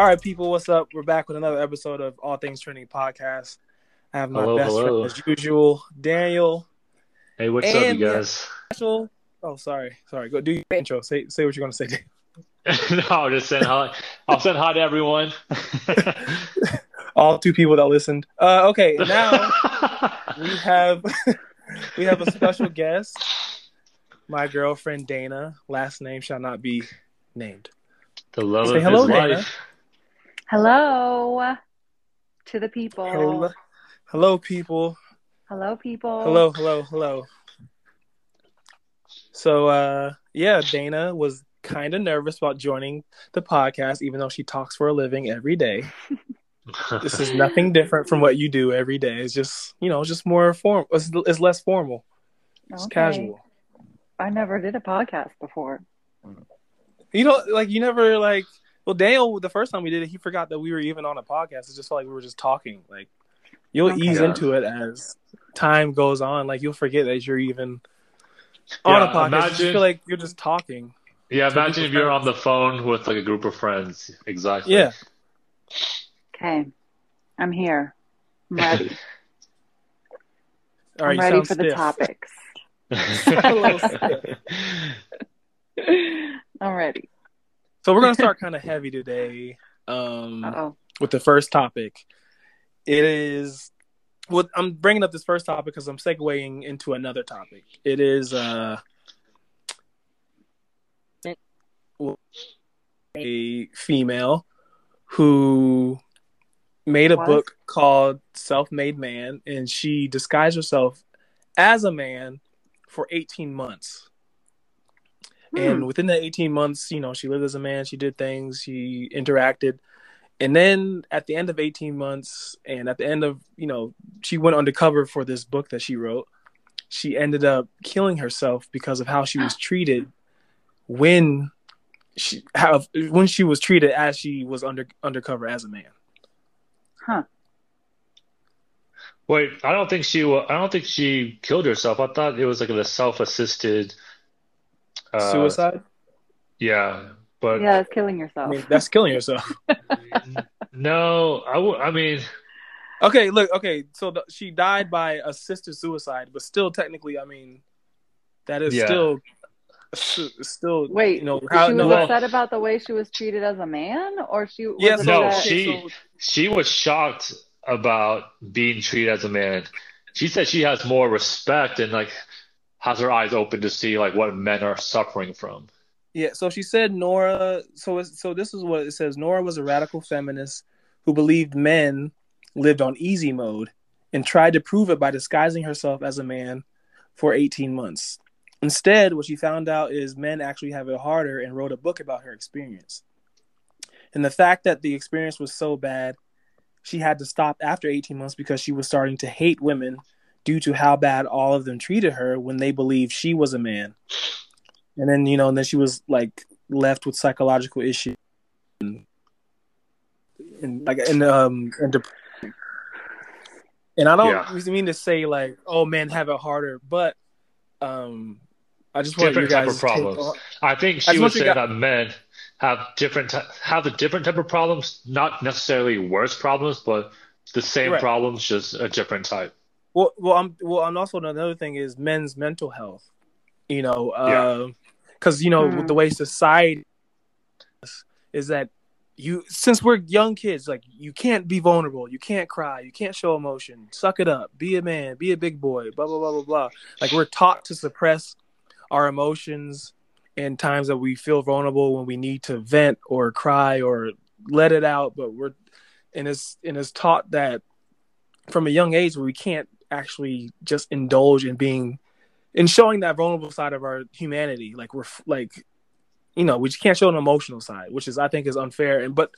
All right, people, what's up? We're back with another episode of All Things Trending Podcast. I have my Hello, best hello. friend as usual, Daniel. Hey, what's And up, you guys? Special. Oh, sorry, sorry. Go do your intro. Say say what you're gonna say. no, I'll just send hi. I'll send hi to everyone. All two people that listened. Uh, okay, now we have we have a special guest. My girlfriend Dana. Last name shall not be named. the love Say of hello, his Dana. life. Hello to the people. Hello, hello, people. Hello, people. Hello, hello, hello. So, uh, yeah, Dana was kind of nervous about joining the podcast, even though she talks for a living every day. This is nothing different from what you do every day. It's just, you know, just more form. It's, it's less formal. It's Okay. casual. I never did a podcast before. You know, like you never like. Well, Daniel, the first time we did it, he forgot that we were even on a podcast. It just felt like we were just talking. Like you'll Okay. ease Yeah. into it as time goes on. Like you'll forget that you're even on a Yeah, podcast. You just feel like you're just talking. yeah, imagine if you're on the phone with like a group of friends. Exactly. Yeah. Okay. I'm here. I'm ready. All right, I'm ready sound for the stiff. topics. I'm ready. So we're gonna start kind of heavy today um, Uh oh. with the first topic. It is. Well, I'm bringing up this first topic because I'm segueing into another topic. It is uh, a female who made a Was? book called Self-Made Man, and she disguised herself as a man for 18 months. And Hmm. within the 18 months, you know, she lived as a man, she did things, she interacted. And then at the end of 18 months, and at the end of, you know, she went undercover for this book that she wrote. She ended up killing herself because of how she was treated when she how when she was treated as she was under undercover as a man. Huh. Wait, I don't think she. I don't think she killed herself. I thought it was like a self-assisted. Uh, Suicide? Yeah, but Yeah, it's killing I yourself. mean, that's killing yourself. no, I. w- I mean, Okay, look, okay, so the, she died by assisted suicide, but still, technically, I mean, that is Yeah. still, still, Wait, you know, how, she was no, well- upset about the way she was treated as a man, or she was Yes, No, that- she- she was shocked about being treated as a man. She said she has more respect and like has her eyes open to see like what men are suffering from. Yeah, so she said Norah. So so this is what it says. Norah was a radical feminist who believed men lived on easy mode and tried to prove it by disguising herself as a man for 18 months. Instead, what she found out is men actually have it harder and wrote a book about her experience. And the fact that the experience was so bad, she had to stop after 18 months because she was starting to hate women due to how bad all of them treated her when they believed she was a man and then you know, and then she was like left with psychological issues, and, and like and um and dep- and I don't Yeah. mean to say like oh men have it harder, but um I just want Different type of take problems. on- I think she would say guys- that men have different have a different type of problems, not necessarily worse problems, but the same Right. problems, just a different type. Well, well, I'm well. And also another thing is men's mental health. You know, Yeah. because you know Hmm. the way society is, is that you since we're young kids, like you can't be vulnerable, you can't cry, you can't show emotion, suck it up, be a man, be a big boy, blah blah blah blah blah. Like we're taught to suppress our emotions in times that we feel vulnerable when we need to vent or cry or let it out, but we're and it's and it's taught that from a young age where we can't actually just indulge in being in showing that vulnerable side of our humanity like we're like you know we just can't show an emotional side which is i think is unfair. And but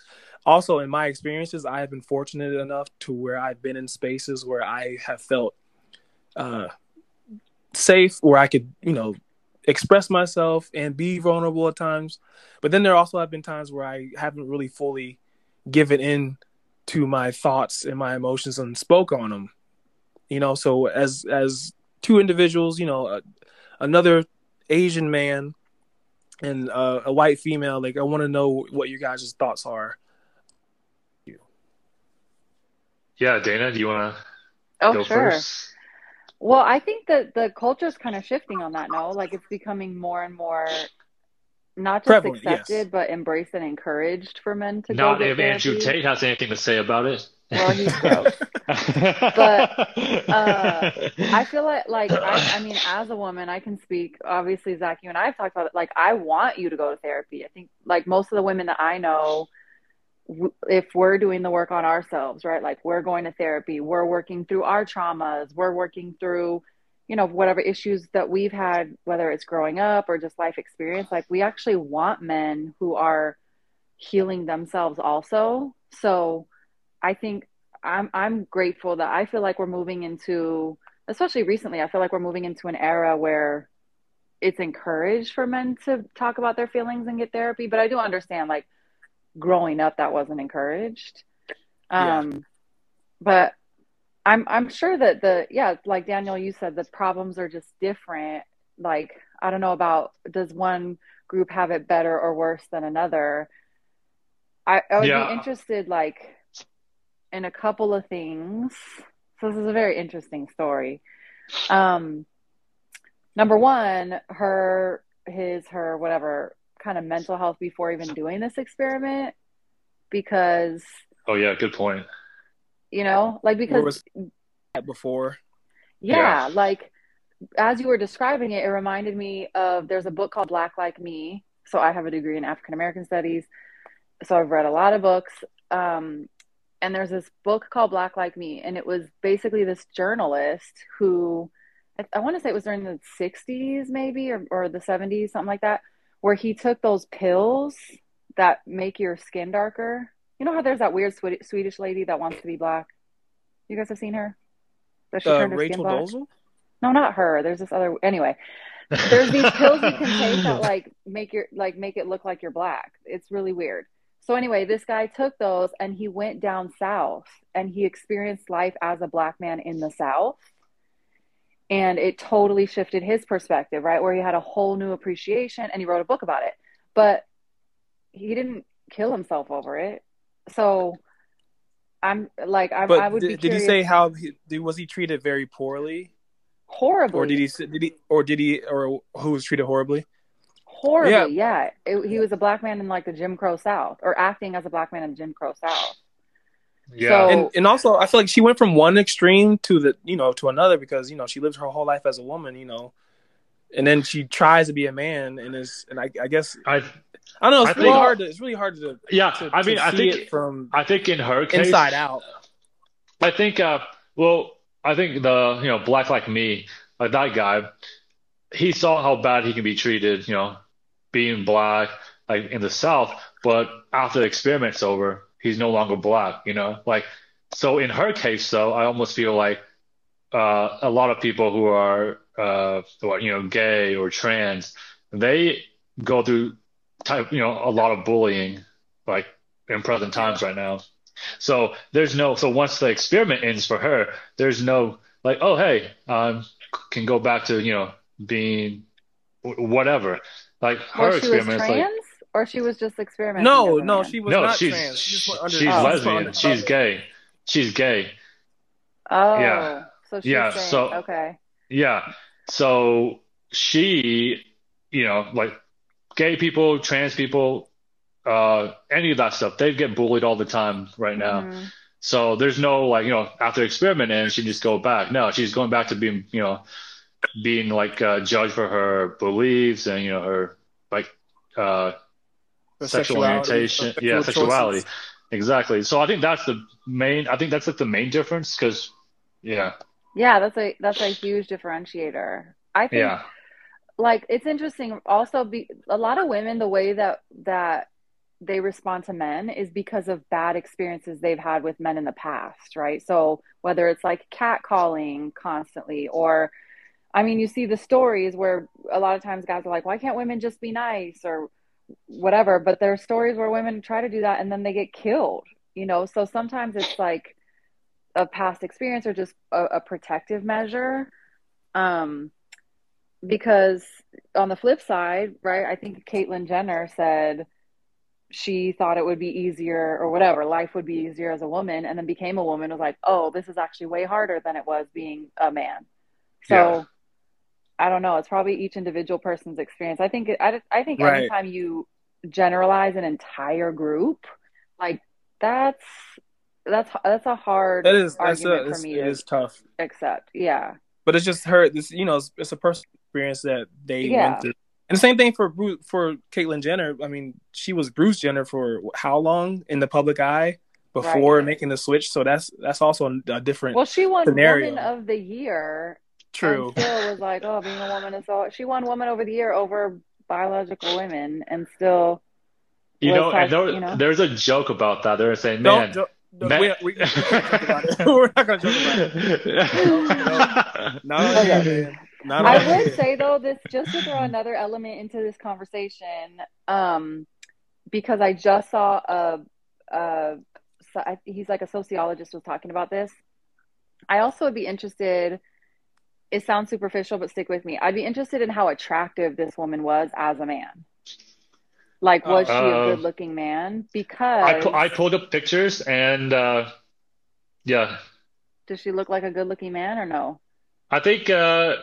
also in my experiences i have been fortunate enough to where i've been in spaces where i have felt uh safe where i could you know express myself and be vulnerable at times. But then there also have been times where i haven't really fully given in to my thoughts and my emotions and spoke on them you know so as as two individuals you know a, another asian man and uh, a white female like i want to know what your guys' thoughts are Yeah, Dana, do you want to Oh, go sure. first? Well, I think that the culture is kind of shifting on that now. Like it's becoming more and more not just Prevalent, accepted, yes. but embraced and encouraged for men to Not go get if Andrew. Tate has anything to say about it. Well, he's gross. But, uh, I feel like, like I, I mean, as a woman, I can speak. Obviously, Zach, you and I have talked about it. Like, I want you to go to therapy. I think, like most of the women that I know, w- if we're doing the work on ourselves, right? Like, we're going to therapy, we're working through our traumas, we're working through, you know, whatever issues that we've had, whether it's growing up or just life experience. Like, we actually want men who are healing themselves also. So, I think I'm I'm grateful that I feel like we're moving into, especially recently, I feel like we're moving into an era where it's encouraged for men to talk about their feelings and get therapy. But I do understand, like growing up, that wasn't encouraged. Yeah. Um, but I'm I'm sure that the yeah, like Daniel, you said, the problems are just different. Like I don't know about does one group have it better or worse than another. I, I would Yeah. be interested, like in a couple of things. So this is a very interesting story. Um, number one, her, his, her, whatever kind of mental health before even doing this experiment, because oh yeah, good point. you know, like because was that before? yeah, like as you were describing it, it reminded me of there's a book called Black Like Me. So I have a degree in African American studies. So I've read a lot of books. Um, and there's this book called Black Like Me. And it was basically this journalist who, I, I want to say it was during the 60s, maybe, or, or the 70s, something like that, where he took those pills that make your skin darker. You know how there's that weird Swed- Swedish lady that wants to be black? You guys have seen her? That she Uh, turned her skin Rachel black? No, not her. There's this other. Anyway, there's these pills you can take that like make your like make it look like you're black. It's really weird. So anyway, this guy took those and he went down south and he experienced life as a black man in the south. And it totally shifted his perspective, right? Where he had a whole new appreciation and he wrote a book about it. But he didn't kill himself over it. So I'm like I, But I would be did, did he say how he, was he treated very poorly, horribly or did he did he or did he or who was treated horribly? Horribly, yeah. It- he was a black man in like the Jim Crow South, or acting as a black man in the Jim Crow South. Yeah. So- And and also I feel like she went from one extreme to the you know to another because you know she lived her whole life as a woman, you know, and then she tries to be a man and is and I, I guess I I don't know. It's I really think- hard to it's really hard to, yeah, to I mean, to I see think it from I think in her case, inside out. I think, uh, well, I think the, you know, black like me, like that guy, he saw how bad he can be treated, you know, being black, like in the South, but after the experiment's over, he's no longer black, you know, like, so in her case, though, I almost feel like, uh, a lot of people who are, uh, you know, gay or trans, they go through type, you know, a lot of bullying, like in present times right now. So there's no, so once the experiment ends for her, there's no like, oh, hey, um, can go back to, you know, being whatever. Like her Well, she was experiment is trans, like, or she was just experimenting. No, no, man? she was no, not she's, trans. She she's, she's oh, lesbian. under- She's gay. She's gay. Oh, Yeah. so she's Yeah, saying, so- okay. Yeah. So she, you know, like gay people, trans people, uh, any of that stuff, they get bullied all the time right now. Mhm. So there's no like, you know, after experimenting, she just go back. No, she's going back to being, you know, being like uh, judged for her beliefs and you know her like uh, sexual sexuality, orientation, her yeah, sexuality. choices. Exactly. So I think that's the main. I think that's like the main difference because, yeah, Yeah, that's a that's a huge differentiator. I think yeah, like it's interesting also be a lot of women the way that that they respond to men is because of bad experiences they've had with men in the past right so whether it's like catcalling constantly or i mean you see the stories where a lot of times guys are like why can't women just be nice or whatever but there are stories where women try to do that and then they get killed you know so sometimes it's like a past experience or just a, a protective measure um because on the flip side, right, I think Caitlyn Jenner said she thought it would be easier or whatever, life would be easier as a woman, and then became a woman, was like, oh, this is actually way harder than it was being a man. So Yeah. I don't know. It's probably each individual person's experience. I think I, I think Right. anytime you generalize an entire group, like that's that's that's a hard That is that's a, argument for me it is tough. accept. Yeah. But it's just her. This you know, it's, it's a personal experience that they Yeah. went through. And the same thing for Bru for Caitlyn Jenner. I mean, she was Bruce Jenner for how long in the public eye before Right. making the switch. So that's that's also a different. Well, she won Scenario. Woman of the Year. True. And still was like, oh, being a woman is so. She won Woman over the Year over biological women, and still. You know, and there, you know? there's a joke about that. They're saying, Don't. man, don't don't- man- we, we, we can't joke about it. We're not gonna joke about it. Not on Okay. Not I would say though, this just to throw another element into this conversation, um, because I just saw a, a so I, he's like a sociologist was talking about this. I also would be interested. It sounds superficial, but stick with me. I'd be interested in how attractive this woman was as a man. Like, was she a Uh, good-looking man? Because I, pu- I pulled up pictures and uh, yeah, does she look like a good-looking man or no? I think uh,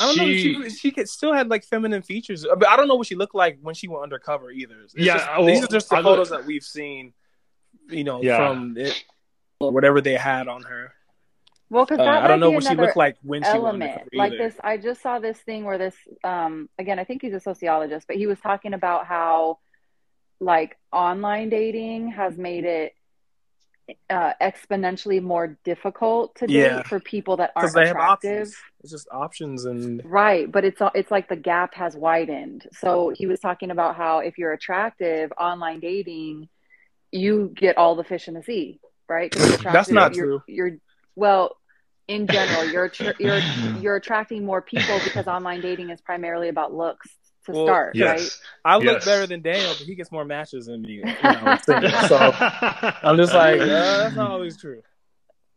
I don't know. she, She she could, still had like feminine features, but I don't know what she looked like when she went undercover either. It's Yeah, just- well, these are just the I photos look- that we've seen. You know, Yeah. from it, whatever they had on her. Well, because Uh, I don't know what she looked like when she element undercover like this i just saw this thing where this um again i think he's a sociologist but he was talking about how like online dating has made it uh exponentially more difficult to date Yeah. for people that aren't they have attractive options. It's just options and right but it's it's like the gap has widened so he was talking about how if you're attractive online dating you get all the fish in the sea right? That's not you're, true. you're well in general you're attr- you're you're attracting more people because online dating is primarily about looks to Well, start right yes. I look Yes. better than Daniel, but he gets more matches than me. You know, I'm so I'm just like, uh, that's not always true.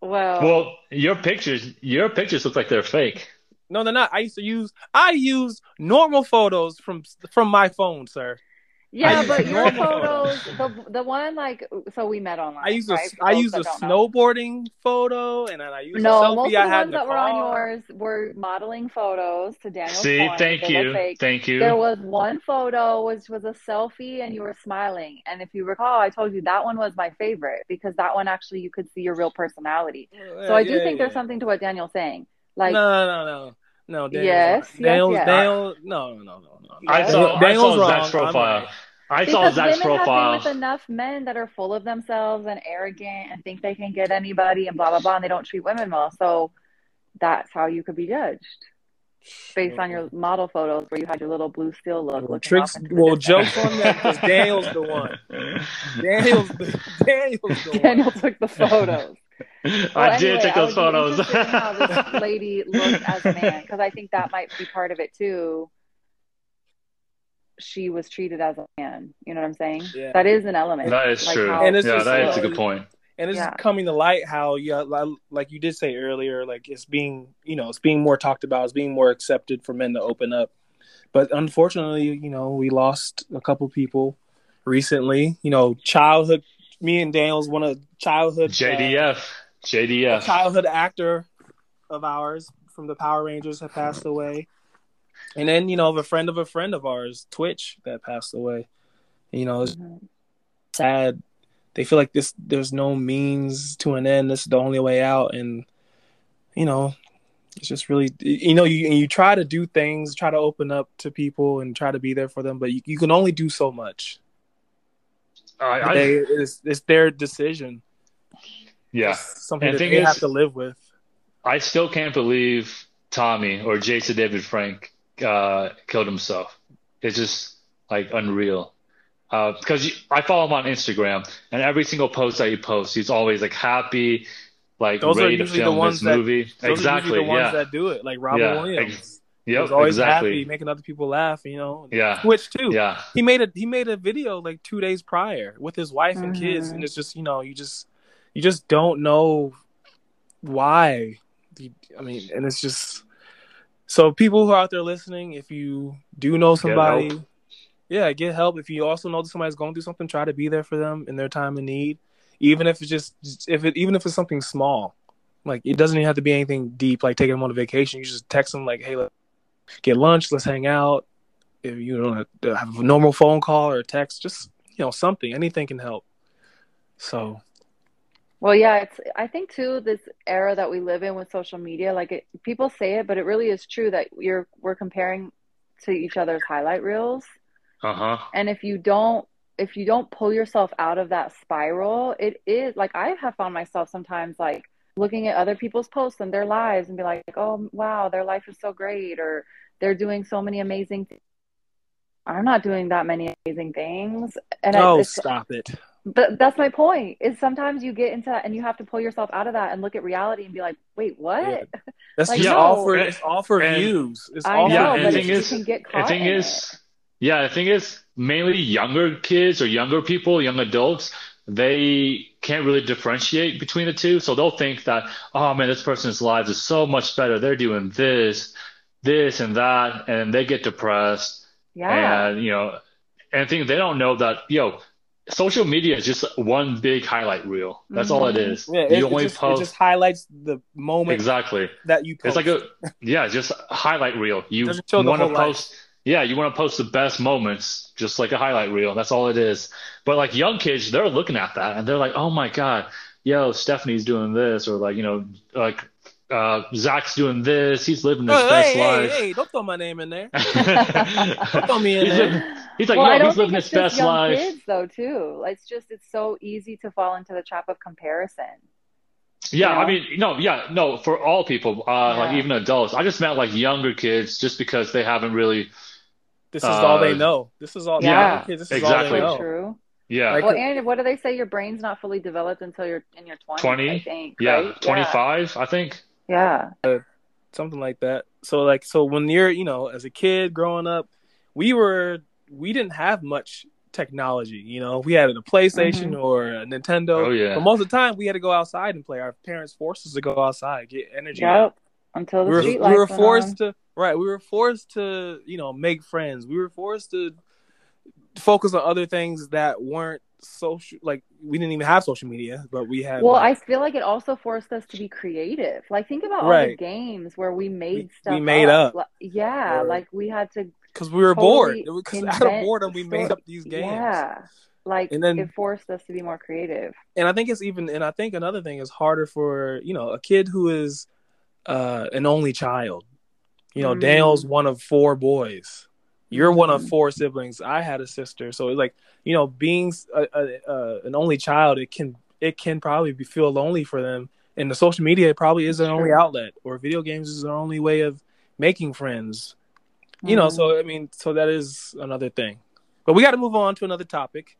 well, well, your pictures, your pictures look like they're fake. No, they're not. I used to use I use normal photos from from my phone, sir. Yeah I but use your photos the the one like so we met online I used a right? I used a that don't know. snowboarding photo, and then I used no a selfie most of I the had ones that were on car. yours were modeling photos to Daniel. See, point. thank They you, thank you. There was one photo which was a selfie and you were smiling. And if you recall, I told you that one was my favorite because that one actually you could see your real personality. Oh, so I do Yeah, think yeah. there's something to what Daniel's saying. Like no, no, no, no. Daniel's Yes, not. yes, Daniel's, yes. Daniel, no, no, no, no, no. I Yes. saw, I Daniel's saw Zach's wrong, I'm profile. Right. I saw because Zach's women have been with enough men that are full of themselves and arrogant and think they can get anybody and blah blah blah and they don't treat women well. So that's how you could be judged. Based on your model photos where you had your little blue steel look. Well, tricks. off into the Well, distance. jokes on that because Daniel's the one. Daniel's the, Daniel's the Daniel one. took the photos. I Well, did anyway, take those would photos. how this lady looked as a man because I think that might be part of it too. She was treated as a man. You know what I'm saying? Yeah. That is an element. that is Like true. how- And it's yeah, just, that is uh, a good point. and it's Yeah. coming to light how yeah li- like you did say earlier like it's being you know it's being more talked about it's being more accepted for men to open up but unfortunately you know we lost a couple people recently you know childhood me and daniel's one of childhood uh, JDF, a JDF. childhood actor of ours from the power rangers had passed away and then you know of a friend of a friend of ours twitch that passed away you know it's Mhm. sad. They feel like this there's no means to an end. This is the only way out, and you know, it's just really you know you you try to do things, try to open up to people, and try to be there for them, but you, you can only do so much. I, I, they, it's, it's their decision. yeah, It's something And that the they thing have to live with. I still can't believe Tommy or Jason David Frank uh, killed himself. It's just like unreal. Uh because you I follow him on Instagram, and every single post that he posts, he's always like happy, like Those ready to usually the film ones his that- movie. Those are exactly. usually the ones yeah. that do it, like Robin Yeah, Williams. ex- He's Yep. always Exactly. happy, making other people laugh. You know, Yeah. Twitch too. Yeah. he made a he made a video like two days prior with his wife and kids, Mhm. and it's just you know you just you just don't know why. I mean, and it's just so people who are out there listening, if you do know somebody, help. Yeah, get help. If you also know that somebody's going through something, try to be there for them in their time of need, even if it's just if it even if it's something small. Like it doesn't even have to be anything deep, like taking them on a vacation. You just text them like, "Hey, let's get lunch. Let's hang out." If you don't have a normal phone call or text, just you know something. Anything can help. So well, yeah, it's I think too this era that we live in with social media, like it, people say it, but it really is true that you're we're comparing to each other's highlight reels. Uh-huh. And if you don't if you don't pull yourself out of that spiral, it is like I have found myself sometimes like looking at other people's posts and their lives and be like, "Oh, wow, their life is so great," or they're doing so many amazing. Th- I'm not doing that many amazing things. And oh, stop it! But that's my point. Is sometimes you get into that and you have to pull yourself out of that and look at reality and be like, "Wait, what?" Yeah. That's like, just no. all for it's all for and, views. It's I all know, yeah, but thing is, you can get caught. The thing is, yeah, the thing is, mainly younger kids or younger people, young adults, they can't really differentiate between the two. So they'll think that, oh man, this person's lives is so much better. They're doing this, this, and that, and they get depressed. Yeah. And you know, and think they don't know that, yo, social media is just one big highlight reel. That's all it mm-hmm. Yeah, you it, only just, post. It just highlights the moment exactly that you. Post. It's like a yeah, just a highlight reel. You want to post. Life. Yeah, you want to post the best moments, just like a highlight reel. That's all it is. But like young kids, they're looking at that and they're like, "Oh my god, yo, Stephanie's doing this," or like you know, like uh, Zach's doing this. He's living his oh, best hey, life. Hey, hey, don't throw my name in there. don't throw me in he's there. Living, he's like, well, no, he's living his best young life. Kids, though, too. It's just it's so easy to fall into the trap of comparison. Yeah, you know? I mean, no, yeah, no, for all people, uh, yeah. like even adults. I just meant like younger kids, just because they haven't really. This is uh, all they know. This is all. Yeah, kids, this exactly. Is all True. Yeah. Like, well, and what do they say? Your brain's not fully developed until you're in your 20s, 20? I think. Yeah, right? 25, yeah. I think. Yeah. Uh, something like that. So like so when you're, you know, as a kid growing up, we were we didn't have much technology, you know. We had a PlayStation mm-hmm. or a Nintendo. Oh yeah. But most of the time we had to go outside and play. Our parents forced us to go outside, get energy. Yep. Until the we street were, we were forced on. to right, we were forced to, you know, make friends. We were forced to focus on other things that weren't social like we didn't even have social media but we had well like, i feel like it also forced us to be creative like think about right. all the games where we made we, stuff we made up, up. yeah or, like we had to because we were totally bored because out of boredom we made up these games yeah like and then it forced us to be more creative and i think it's even and i think another thing is harder for you know a kid who is uh an only child you know mm. daniel's one of four boys you're one of mm-hmm. four siblings. I had a sister, so it's like you know, being a, a, a, an only child, it can it can probably be, feel lonely for them. And the social media probably is their only outlet, or video games is their only way of making friends. Mm-hmm. You know, so mm-hmm. I mean, so that is another thing. But we got to move on to another topic.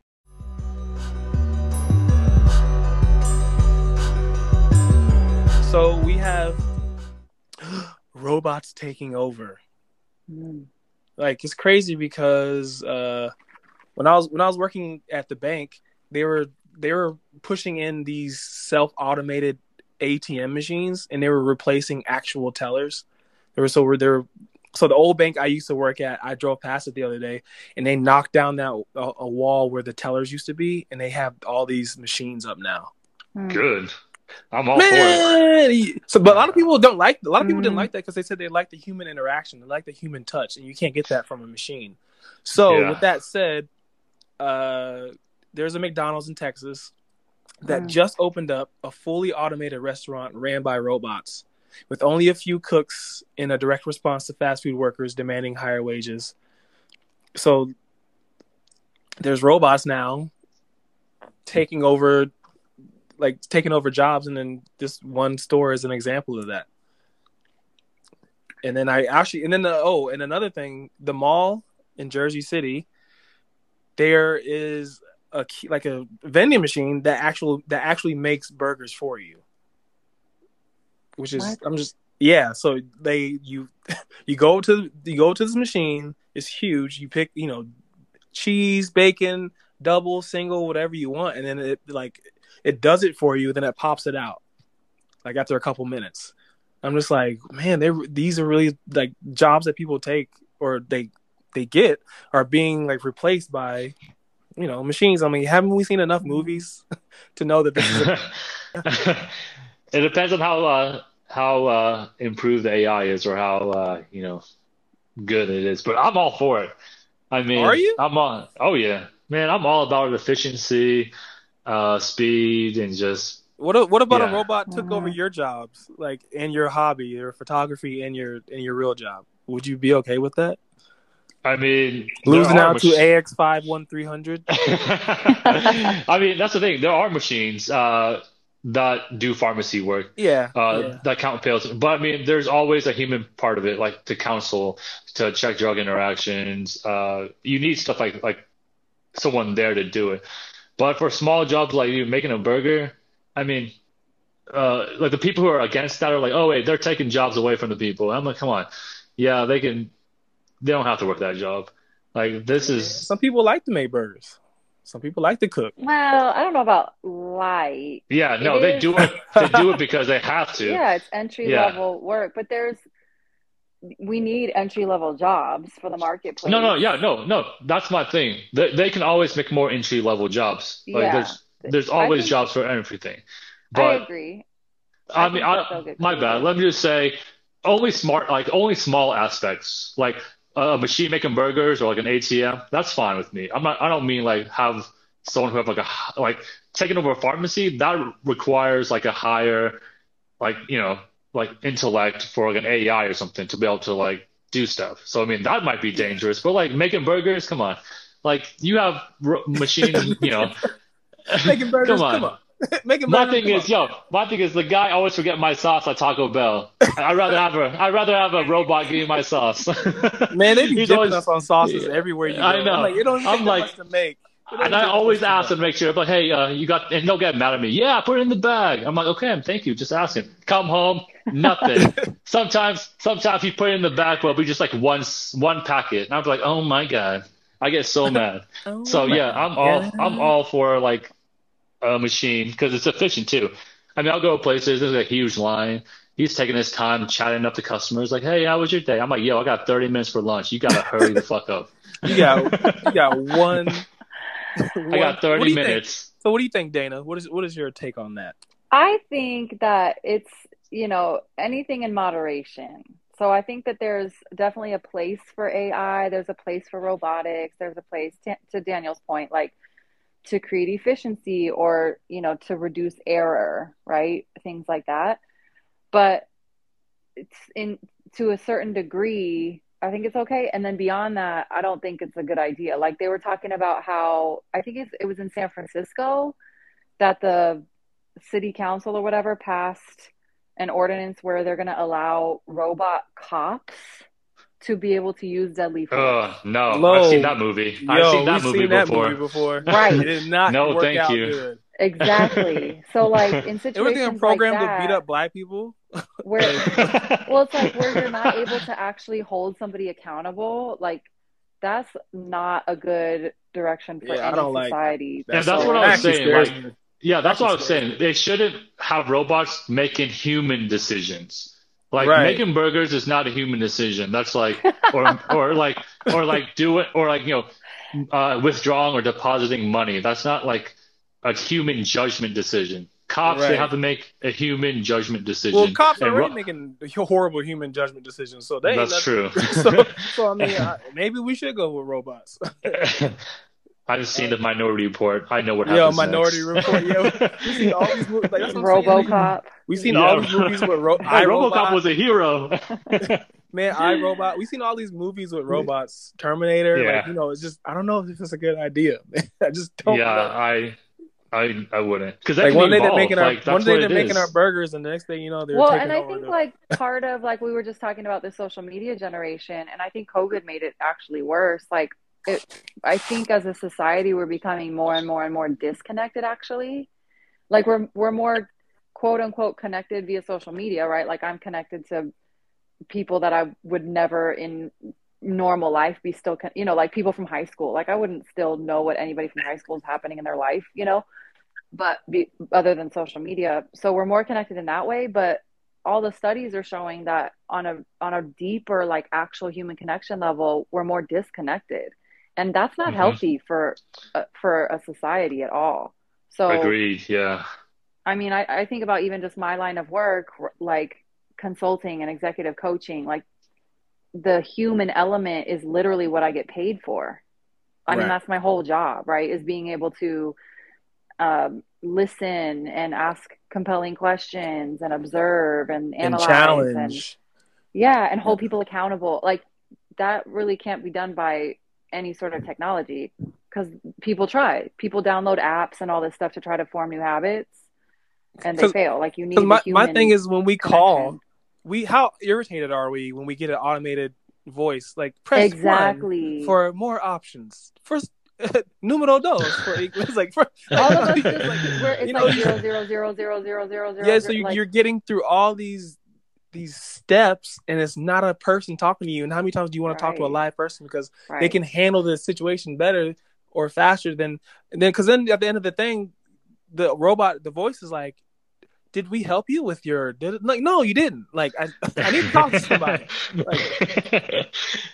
So we have robots taking over. Mm. Like it's crazy because uh, when I was when I was working at the bank, they were they were pushing in these self automated ATM machines, and they were replacing actual tellers. There were so were there. So the old bank I used to work at, I drove past it the other day, and they knocked down that a, a wall where the tellers used to be, and they have all these machines up now. Good. I'm all Man, for it. So, but a lot of people don't like. A lot of people mm. didn't like that because they said they like the human interaction, they like the human touch, and you can't get that from a machine. So, yeah. with that said, uh, there's a McDonald's in Texas that mm. just opened up a fully automated restaurant ran by robots, with only a few cooks in a direct response to fast food workers demanding higher wages. So, there's robots now taking over like taking over jobs, and then this one store is an example of that. And then I actually, and then the oh, and another thing, the mall in Jersey City, there is a like a vending machine that actual that actually makes burgers for you. Which is what? I'm just yeah, so they you you go to you go to this machine, it's huge. You pick, you know, cheese, bacon, double, single, whatever you want, and then it like it does it for you, then it pops it out like after a couple minutes. I'm just like, man, they these are really like jobs that people take or they they get are being like replaced by you know machines. I mean, haven't we seen enough movies to know that this is? A- it depends on how uh, how uh, improved the AI is or how uh, you know good it is. But I'm all for it. I mean, Are you? I'm on. Oh yeah, man, I'm all about efficiency, uh, speed, and just what what about a robot took over your jobs, like and your hobby, your photography, and your and your real job? Would you be okay with that? I mean, Losing out to AX five one three hundred. I mean, that's the thing. There are machines uh, that do pharmacy work. Yeah, uh, yeah. that count pills. But I mean, there's always a human part of it, like to counsel, to check drug interactions. Uh, you need stuff like like someone there to do it. But for small jobs like you making a burger, I mean, uh, like the people who are against that are like, oh wait, they're taking jobs away from the people. I'm like, come on, yeah, they can, they don't have to work that job. Like this is, Some people like to make burgers. Some people like to cook. Well, I don't know about light. yeah, no, It they is- do it, they do it because they have to. Yeah, it's entry Yeah. level work, but there's we need entry level jobs for the marketplace. No, no, yeah, no, no. That's my thing. They they can always make more entry level jobs. Like Yeah. there's there's always think- jobs for everything. I But agree. I, I mean, think that they'll I, my bad. Let me just say, only smart, like only small aspects, like Uh, a machine making burgers or like an ATM. That's fine with me. I'm not. I don't mean like have someone who have like a like taking over a pharmacy. That requires like a higher, like you know, like intellect for like an AI or something to be able to like do stuff. So I mean, that might be dangerous. But like making burgers, come on. Like you have ro- machine, you know. Making burgers, Come on. come on. Making My thing is, yo, my thing is the guy always forget my sauce at Taco Bell. I'd rather have a, I'd rather have a robot give me my sauce. Man, they be dipping always- us on sauces Yeah. everywhere you go. I know. I'm like, it don't I'm take like- much to make. And I always ask them make. to make sure, but hey, uh, you got, and they'll get mad at me. Yeah, put it in the bag. I'm like, okay, thank you. Just ask him. Come home, nothing. sometimes, sometimes you put it in the bag, but we just like one, one packet. And I'm like, oh my god, I get so mad. Oh So yeah, I'm all God. I'm all for like a machine because it's efficient too. I mean, I'll go places. There's a huge line. He's taking his time chatting up the customers, like, "Hey, how was your day?" I'm like, "Yo, I got 30 minutes for lunch. You gotta hurry the fuck up. You got you got one. I got 30 minutes." So what do you think, Dana? What is what is your take on that? I think that it's, you know, anything in moderation. So I think that there's definitely a place for AI, there's a place for robotics, there's a place to, to Daniel's point, like to create efficiency or, you know, to reduce error, right? Things like that. But it's in to a certain degree, I think it's okay. And then beyond that, I don't think it's a good idea. Like they were talking about how I think it was in San Francisco that the city council or whatever passed an ordinance where they're going to allow robot cops to be able to use deadly force. Oh no, Lo. I've seen that movie. I've seen that we've movie seen that before. movie before. Right. It did not No, work thank out you. good. Exactly. So like in situations were getting situations like programmed that, to beat up black people. where well, it's like where you're not able to actually hold somebody accountable. Like that's not a good direction for Yeah, I any don't like- society. Yeah, that's what I was saying, like- Yeah, that's what I was Actually, saying. They shouldn't have robots making human decisions. Like Right. making burgers is not a human decision. That's like, or or like, or like do it, or like you know, uh, withdrawing or depositing money. That's not like a human judgment decision. Cops, they have to make a human judgment decision. Well, cops are already ro- making horrible human judgment decisions, so they ain't That's true. so, so I mean, I, maybe we should go with robots. I've seen the Minority Report. I know what Yeah, happens. Minority next. Report, yeah. We see all these movies. Like, that's saying. RoboCop. We've seen Yeah. all these movies with ro- No, iRobot. RoboCop was a hero. Man, iRobot. We've seen all these movies with robots. Terminator. Yeah. Like, you know, it's just I don't know if it's a good idea. I just don't. yeah, know. I, I, I wouldn't. Because Like one day they're making our like, one day they're making is. our burgers, and the next thing you know they're Well, taking and I think the- like part of like we were just talking about the social media generation, and I think COVID made it actually worse. Like it, I think as a society we're becoming more and more and more disconnected. Actually, like we're we're more quote unquote connected via social media, right? Like I'm connected to people that I would never in normal life be still, con- you know, like people from high school. Like I wouldn't still know what anybody from high school is happening in their life, you know but be, other than social media so we're more connected in that way but all the studies are showing that on a on a deeper like actual human connection level we're more disconnected and that's not Mhm. healthy for uh, for a society at all so Agreed. Yeah. i mean I, I think about even just my line of work like consulting and executive coaching like the human element is literally what i get paid for i mean that's my whole job right is being able to um, listen and ask compelling questions and observe and And analyze challenge. and yeah and hold people accountable like that really can't be done by any sort of technology because people try people download apps and all this stuff to try to form new habits and they fail like you need my, my thing is when we call, we how irritated are we when we get an automated voice like press exactly one for more options. First, numero dos for it's like for, all of us just like we're, it's You know, like you- zero zero zero zero zero zero zero yeah. So you, like, you're getting through all these these steps, and it's not a person talking to you. And how many times do you want to talk to a live person because right. they can handle the situation better or faster than and then because then at the end of the thing, the robot, the voice is like. Did we help you with your? Did it? Like, no, you didn't. Like, I, I need to talk to somebody.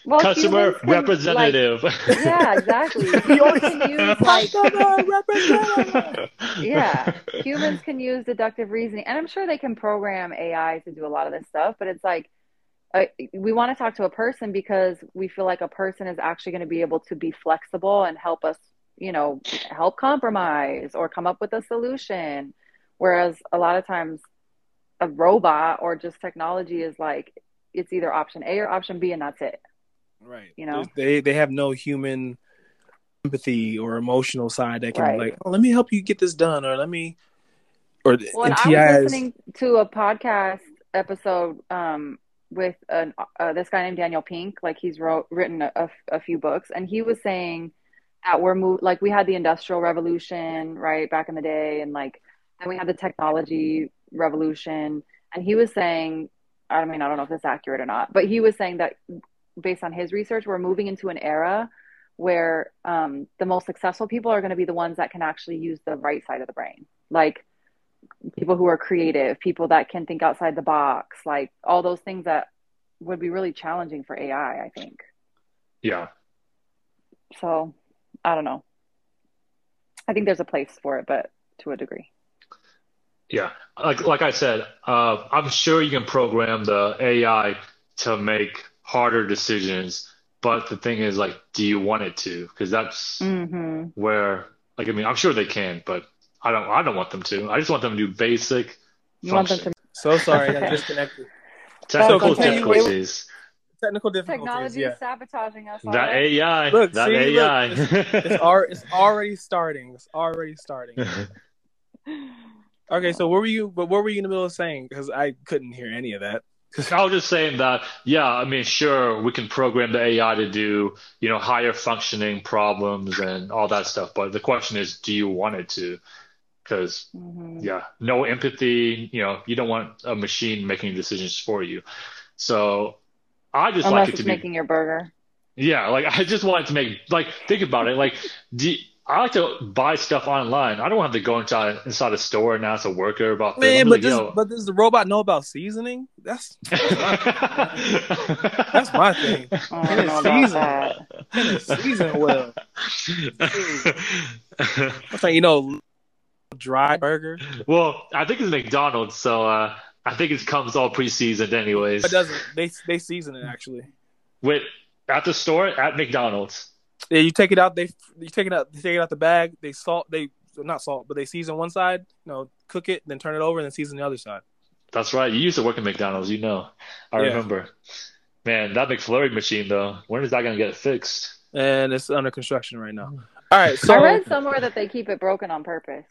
Well, Customer can, representative. yeah exactly humans can use like Customer representative. yeah humans can use deductive reasoning and i'm sure they can program ai to do a lot of this stuff but it's like uh, we want to talk to a person because we feel like a person is actually going to be able to be flexible and help us you know help compromise or come up with a solution whereas a lot of times a robot or just technology is like it's either option a or option b and that's it Right. You know? they they have no human empathy or emotional side that can Right. like, oh, let me help you get this done, or let me, or Well, I was listening to a podcast episode um, with an, uh, this guy named Daniel Pink. Like he's wrote written a, a, a few books, and he was saying that we're move like we had the industrial revolution right back in the day, and like then we had the technology revolution, and he was saying, I mean, I don't know if it's accurate or not, but he was saying that based on his research, we're moving into an era where um, the most successful people are going to be the ones that can actually use the right side of the brain, like people who are creative, people that can think outside the box, like all those things that would be really challenging for AI, I think. yeah. So I don't know. I think there's a place for it, but to a degree. Yeah, like like I said, uh, I'm sure you can program the AI to make harder decisions, but the thing is, like, do you want it to? Because that's hmm where, like, I mean, I'm sure they can, but I don't. I don't want them to. I just want them to do basic You want them to so sorry, I disconnected. Technical okay. difficulties. Technical difficulties. technology Yeah, is sabotaging us. That already. AI. Look, that see, look, AI. it's, al- it's already starting. It's already starting. Okay, so what were you? But what were you in the middle of saying? Because I couldn't hear any of that. I was just saying that, yeah, I mean, sure, we can program the AI to do, you know, higher functioning problems and all that stuff, but the question is, do you want it to? Because, Mhm. yeah, no empathy, you know, you don't want a machine making decisions for you. So I just Unless like it it's to be, making your burger. yeah, like I just want it to make, like, think about it. Like, do you- I like to buy stuff online. I don't have to go inside inside a store and ask a worker about this. Man, I'm but like, does, yo. but does the robot know about seasoning? That's that's my thing. Oh, I And don't know it's about seasoned. that. And it's seasoned well. I'm saying, you know, dry burger. well, I think it's McDonald's, so uh, I think it comes all pre-seasoned anyways. It doesn't. They they season it actually. Wait, at the store at McDonald's. Yeah, you take it out. They you take it out. They take it out the bag. They salt. They not salt, but they season one side. You know, cook it, then turn it over, and then season the other side. That's right. You used to work at McDonald's, you know. I Yeah. remember. Man, that McFlurry machine though. When is that gonna get fixed? And it's under construction right now. All right, so I read somewhere that they keep it broken on purpose.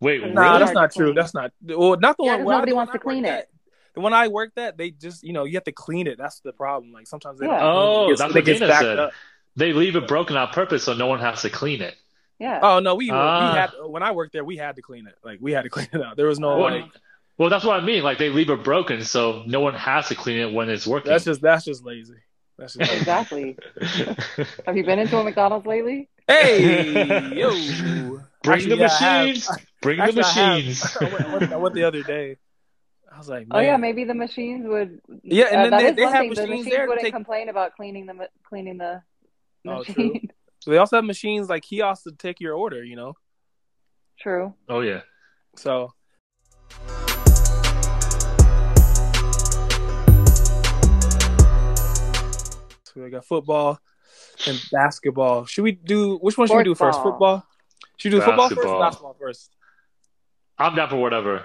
Wait, no, Nah, really? that's not true. That's not. Well, not the Yeah, one. 'cause when I- nobody wants to clean it. at- The one I worked at, they just you know you have to clean it. That's the problem. Like sometimes they Yeah. don't. Oh, it gets, that's it what gets Dana backed said. up. They leave it broken on purpose so no one has to clean it. Yeah. Oh no, we Ah. we had when I worked there, we had to clean it. Like we had to clean it out. There was no Oh. like. Well, that's what I mean. Like they leave it broken so no one has to clean it when it's working. That's just that's just lazy. That's just lazy. Exactly. Have you been into a McDonald's lately? hey yo, Bring Actually, the yeah, I have. machines. Bring Actually, the I have. machines. I went, I went- I went the other day. I was like, Oh yeah, maybe the machines would. Yeah, and uh, then that they- is they one have thing. The machines machines there to wouldn't take- complain about cleaning the cleaning the Oh, true. So they also have machines like kiosks to take your order, you know. True. Oh yeah. So So we got football and basketball. Should we do which one should we do first? Football. Football? Should we do football first or Basketball. basketball first? I'm down for whatever.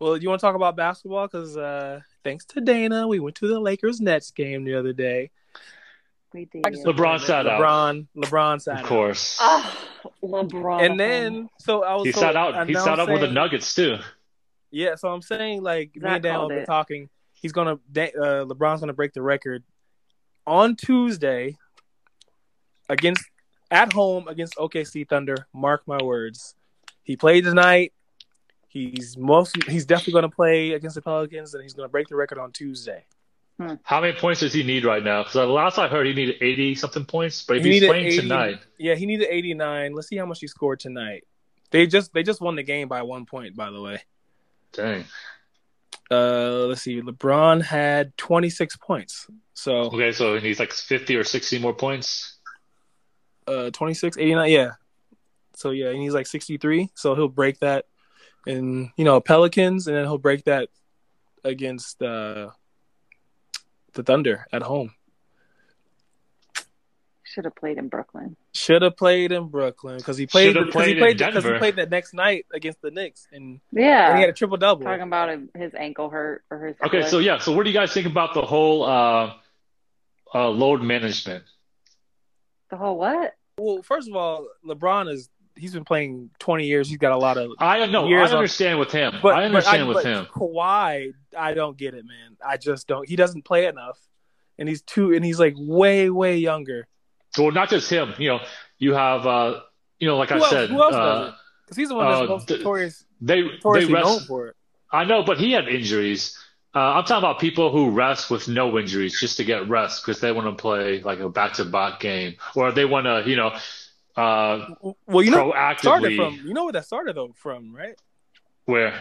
Well, you want to talk about basketball because uh, thanks to Dana, we went to the Lakers Nets game the other day. We did. I just- LeBron sat out. LeBron, LeBron sat out. Of out. course. Ah, LeBron. And then, so I was. He so, sat out. He sat I'm out with the Nuggets too. Yeah, so I'm saying like me and Dan called have been talking. He's gonna uh, LeBron's gonna break the record on Tuesday against at home against OKC Thunder. Mark my words. He played tonight. He's most. He's definitely gonna play against the Pelicans, and he's gonna break the record on Tuesday. How many points does he need right now? Because the last I heard, he needed 80 something points. But if He he's needed playing 80 tonight, Yeah, he needed 89. Let's see how much he scored tonight. They just they just won the game by one point, by the way. dang. Uh, let's see. LeBron had 26 points. So Okay, so he needs like 50 or 60 more points. uh 26 89 yeah so yeah he needs like 63 so he'll break that and you know pelicans and then he'll break that against uh the thunder at home should have played in Brooklyn. should have played in brooklyn because he played Shoulda because he played because he played that next night against the Knicks and, Yeah. and he had a triple double Talking about his ankle hurt or his. Okay, foot. so yeah, so what do you guys think about the whole uh, uh, load management? the whole what? well first of all lebron is he's been playing 20 years he's got a lot of I don't know. I Years on- understand with him. But I understand but with but him. Kawhi, I don't get it, man. I just don't. He doesn't play enough, and he's too, and he's like way, way younger. Well, not just him. You know, you have, uh, you know, like Who I else- said, who else uh. Because he's the one that's uh, most notorious, they they rest. for it. I know, but he had injuries. Uh, I'm talking about people who rest with no injuries just to get rest because they want to play like a back-to-back game or they want to, you know, uh, Well, you know, started from you know where that started though from, right? Where?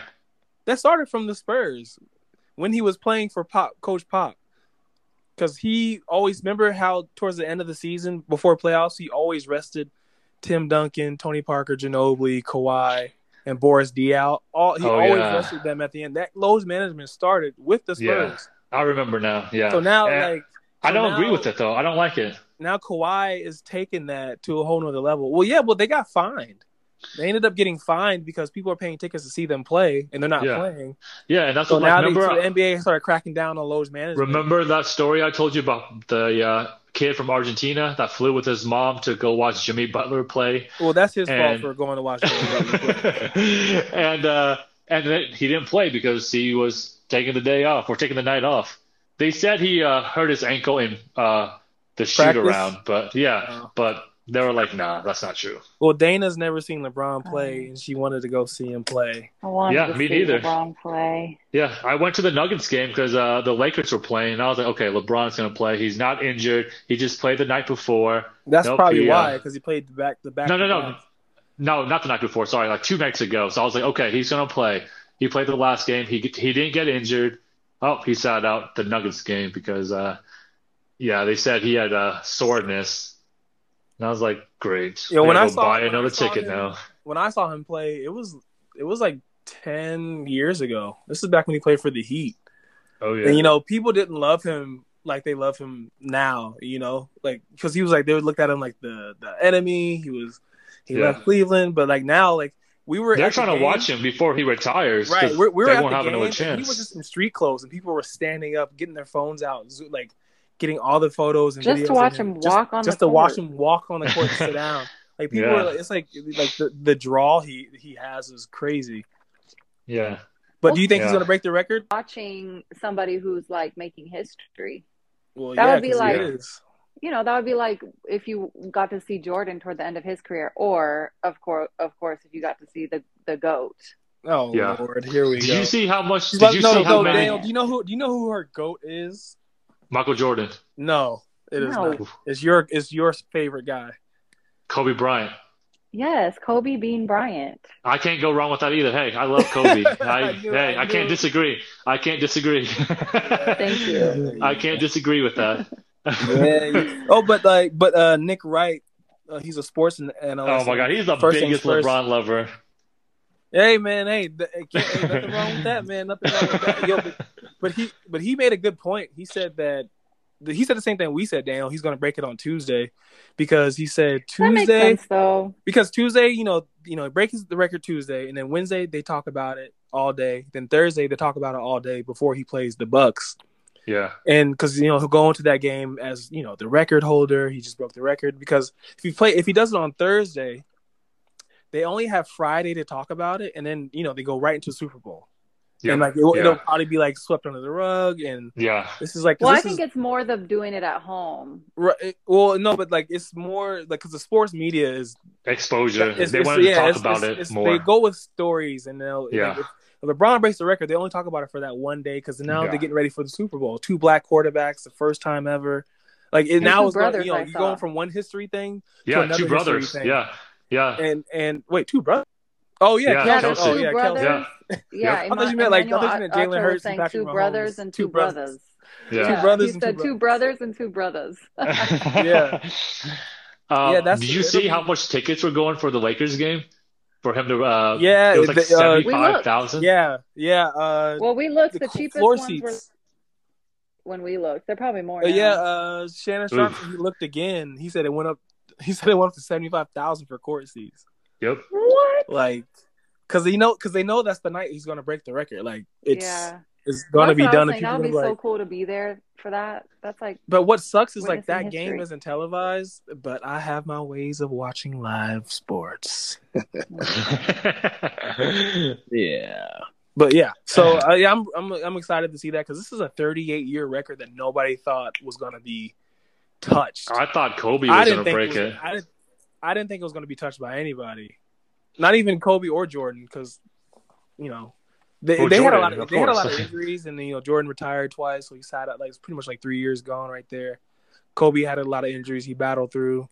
That started from the Spurs when he was playing for Pop, Coach Pop. Because he always remember how towards the end of the season before playoffs, he always rested Tim Duncan, Tony Parker, Ginobili, Kawhi, and Boris Diaw. All he Oh, always yeah. rested them at the end. That load management started with the Yeah. Spurs. I remember now. Yeah. So now, And like, I don't agree with it though. I don't like it. Now Kawhi is taking that to a whole nother level. Well, yeah, well, they got fined. They ended up getting fined because people are paying tickets to see them play, and they're not Yeah. playing. Yeah, and that's So what like, now they, remember. so the NBA started cracking down on load management. Remember that story I told you about the uh, kid from Argentina that flew with his mom to go watch Jimmy Butler play, Well, that's his And- fault for going to watch. and uh, and he didn't play because he was taking the day off or taking the night off. They said he uh, hurt his ankle in uh, the shoot around, but yeah, Oh. but they were like, nah, that's not true. well, Dana's never seen LeBron play, and she wanted to go see him play. I wanted Yeah, to me see neither. LeBron play. Yeah, I went to the Nuggets game because uh, the Lakers were playing, and I was like, okay, LeBron's gonna play. He's not injured. He just played the night before. That's Nope, probably he, uh, why, because he played the back the back. No, no, no. back. No, not the night before. Sorry, like two nights ago. So I was like, okay, he's gonna play. He played the last game. He he didn't get injured. Oh, he sat out the Nuggets game because, uh, yeah, they said he had uh, soreness. And I was like, great. Yeah, when I go saw- buy another ticket him- now. When I saw him play, it was it was like ten years ago. This is back when he played for the Heat. Oh yeah. And you know, people didn't love him like they love him now. You know, like because he was like they would look at him like the the enemy. He was he Yeah. left Cleveland, but like now, like we were They're at the trying to watch him before he retires. Right, we're, we were they at won't the have game. another chance. He was just in street clothes, and people were standing up, getting their phones out, like getting all the photos and Just to videos of watch him just, walk on the court. just the to watch him walk on the court and sit down. Like people, Yeah. are, like- it's like like the, the draw he he has is crazy. yeah. But do you think he's gonna break the record? Watching somebody who's like making history. Well, That yeah, would be like- You know, that would be like if you got to see Jordan toward the end of his career, or of course, of course, if you got to see the the goat. Oh Yeah. lord, here we Did go. you see how much? She's Did about- you no, see no, how no, many? Daniel, do you know who? Do you know who her goat is? Michael Jordan, No, it is No. not. It's your it's your favorite guy. Kobe Bryant. Yes, Kobe Bean Bryant. I can't go wrong with that either. Hey, I love Kobe. I, I hey, I I can't disagree. I can't disagree. Thank you. I can't disagree with that. Yeah, oh, but like, but uh, Nick Wright, uh, he's a sports an- analyst. Oh my god, he's the First biggest. LeBron lover. Hey man, hey, th- hey, hey, nothing wrong with that, man. Nothing wrong with that. Yo, but, but he, but he made a good point. He said that he said the same thing we said, Daniel. He's going to break it on Tuesday because he said That makes Tuesday sense though. because Tuesday, you know, you know, breaks the record Tuesday, and then Wednesday they talk about it all day. Then Thursday they talk about it all day before he plays the Bucks. Yeah. and because you know he'll go into that game as you know the record holder. He just broke the record because if he play if he does it on Thursday, they only have Friday to talk about it, and then you know they go right into Super Bowl, Yeah. and like it, will Yeah. it'll probably be like swept under the rug, and Yeah. this is like. Well, I think is, it's more the doing it at home. right, well no, but like it's more like because the sports media is Exposure. it's- they want wanted to yeah, talk it's- about it's- it it's- more. They go with stories, and they'll Yeah. like, if, if LeBron breaks the record, they only talk about it for that one day because now Yeah. they're getting ready for the Super Bowl. Two black quarterbacks, the first time ever. Like it now it's is going, brothers you know I you're saw. going from one history thing yeah, another two brothers. history thing. Yeah. Yeah. and and wait two brothers. Oh yeah, Yeah, Yeah, Kelce. Kelce. Oh two yeah, brothers. Kelce. Yeah. Yeah, Yep. I thought you meant, like, I thought you meant Jalen Hurts and Patrick two Mahomes. brothers and Two two brothers. brothers. Yeah. Two brothers He and said two two brothers and two brothers. Yeah. Um, Yeah, that's- did you see how much tickets were going for the Lakers game? For him to, uh, Yeah, it was like uh, seventy-five thousand. Yeah, yeah. Uh, well, we looked. the The, cheapest floor ones were seats. when we looked. They're probably more. Uh, yeah, uh, Shannon Sharpe. He looked again. He said it went up. He said it went up to seventy five thousand for court seats. Yep. What? Like, because they know, because they know that's the night he's going to break the record. Like, it's yeah. it's going to That's be what I was done. And saying. people That would be gonna so like, cool to be there for that. That's like but what sucks is like Witnessing that game isn't televised. But I have my ways of watching live sports. Yeah. But yeah, so uh, yeah, I'm I'm I'm excited to see that because this is a 38 year record that nobody thought was going to be touched. I thought Kobe was gonna think break it, was, it. I didn't, I didn't think it was going to be touched by anybody, not even Kobe or Jordan, because you know they, Well, they had a lot of, of they had a lot of injuries, and then, you know Jordan retired twice, so he sat out like it's pretty much like three years gone right there. Kobe had a lot of injuries he battled through,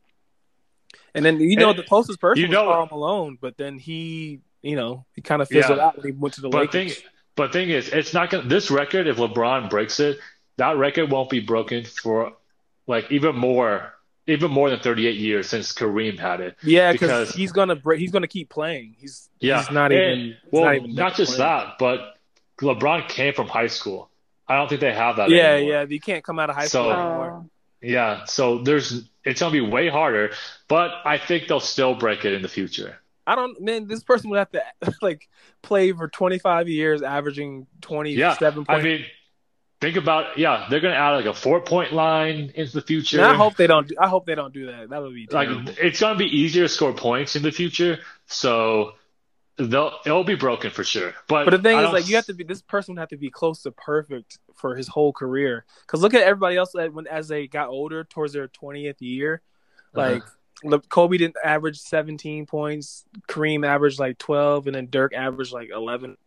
and then you know Hey, the eh, closest person you was know- Karl Malone, but then he you know he kind of fizzled Yeah. out when he went to the But Lakers. thing, but thing is, it's not gonna. This record, if LeBron breaks it, that record won't be broken for like even more, even more than 38 years since Kareem had it. Yeah, because- he's gonna break. He's gonna keep playing. He's Yeah, He's not And- even. well, not, not, even done just playing. that, but LeBron came from high school. I don't think they have that Yeah, anymore. yeah. You can't come out of high So- school anymore. Yeah, so there's it's gonna be way harder, but I think they'll still break it in the future. I don't. Man, this person would have to like play for 25 years, averaging 27 Yeah, points. I mean, think about yeah, they're gonna add like a four point line into the future. And I hope they don't. do- I hope they don't do that. That would be like it's gonna be easier to score points in the future, so they'll it'll be broken for sure. But But the thing I is, like, you have to be. This person would have to be close to perfect for his whole career. Because look at everybody else that when as they got older, towards their 20th year, Uh-huh. like. Kobe didn't average 17 points. Kareem averaged like 12, and then Dirk averaged like 11.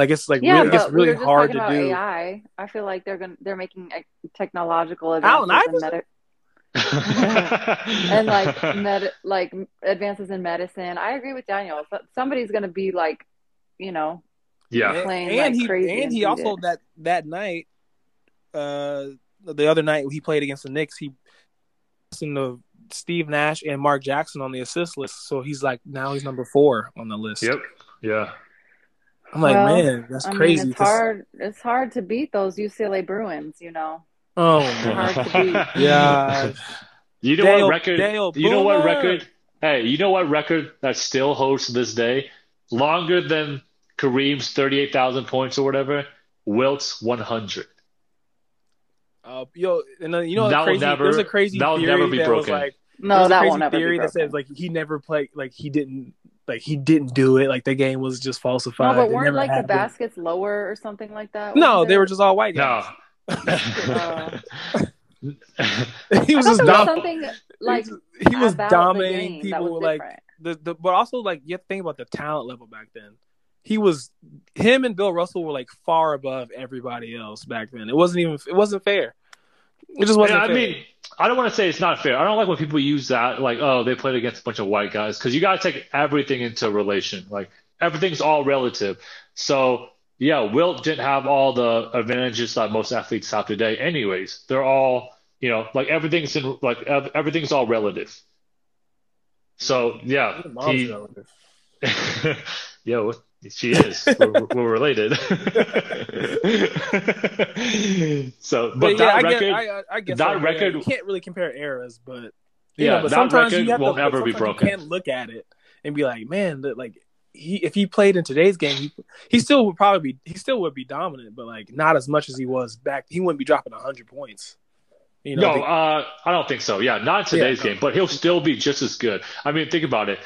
Like it's like Yeah, really, it gets but really we just hard talking to about do. AI. I feel like they're gonna they're making like, technological Allen advances in Iverson? medi- and like med like advances in medicine. I agree with Daniel. So- Somebody's gonna be like, you know, yeah, playing and like he crazy and and he also it. that that night, uh, the other night he played against the Knicks. He in the Steve Nash and Mark Jackson on the assist list. So he's like now he's number four on the list. yep, yeah. I'm like, Well, man, that's I crazy. mean, it's 'cause- hard. It's hard to beat those UCLA Bruins. You know, Oh hard man. to beat. Yeah. You know Dale- what record? Dale you know what record? Hey, you know what record that still holds to this day? Longer than Kareem's thirty-eight thousand points or whatever. Wilt's one hundred. Uh, yo, and then, you know, That crazy, never- there's a crazy that will theory never be that was broken. like, No, there's a that crazy won't ever theory be that says like he never played, like he didn't, like he didn't do it, like the game was just falsified. no, but weren't never like the baskets lower or something like that? No, Wasn't they there? were just all white No. guys. Uh, he was just there was something like he was about the dominating people was like the, the but also like you have to think about the talent level back then. He was him and Bill Russell were like far above everybody else back then. It wasn't even it wasn't fair. It just wasn't Yeah, I fair. mean, I don't want to say it's not fair. I don't like when people use that, like, oh, they played against a bunch of white guys, because you got to take everything into relation. Like, everything's all relative. So, yeah, Wilt didn't have all the advantages that most athletes have today. Anyways, they're all, you know, like everything's in, like everything's all relative. So, yeah, he, yeah, she is. we're, we're, related. so, but, but yeah, that I record, guess, I, I guess that like, record, you can't really compare eras, but you yeah, know, but that sometimes record you have won't to, ever be sometimes broken. You can't look at it and be like, man, that like he if he played in today's game, he, he still would probably be he still would be dominant, but like not as much as he was back. He wouldn't be dropping hundred points. You know, no, the- uh, I don't think so. Yeah, not today's Yeah, no. game, but he'll still be just as good. I mean, think about it.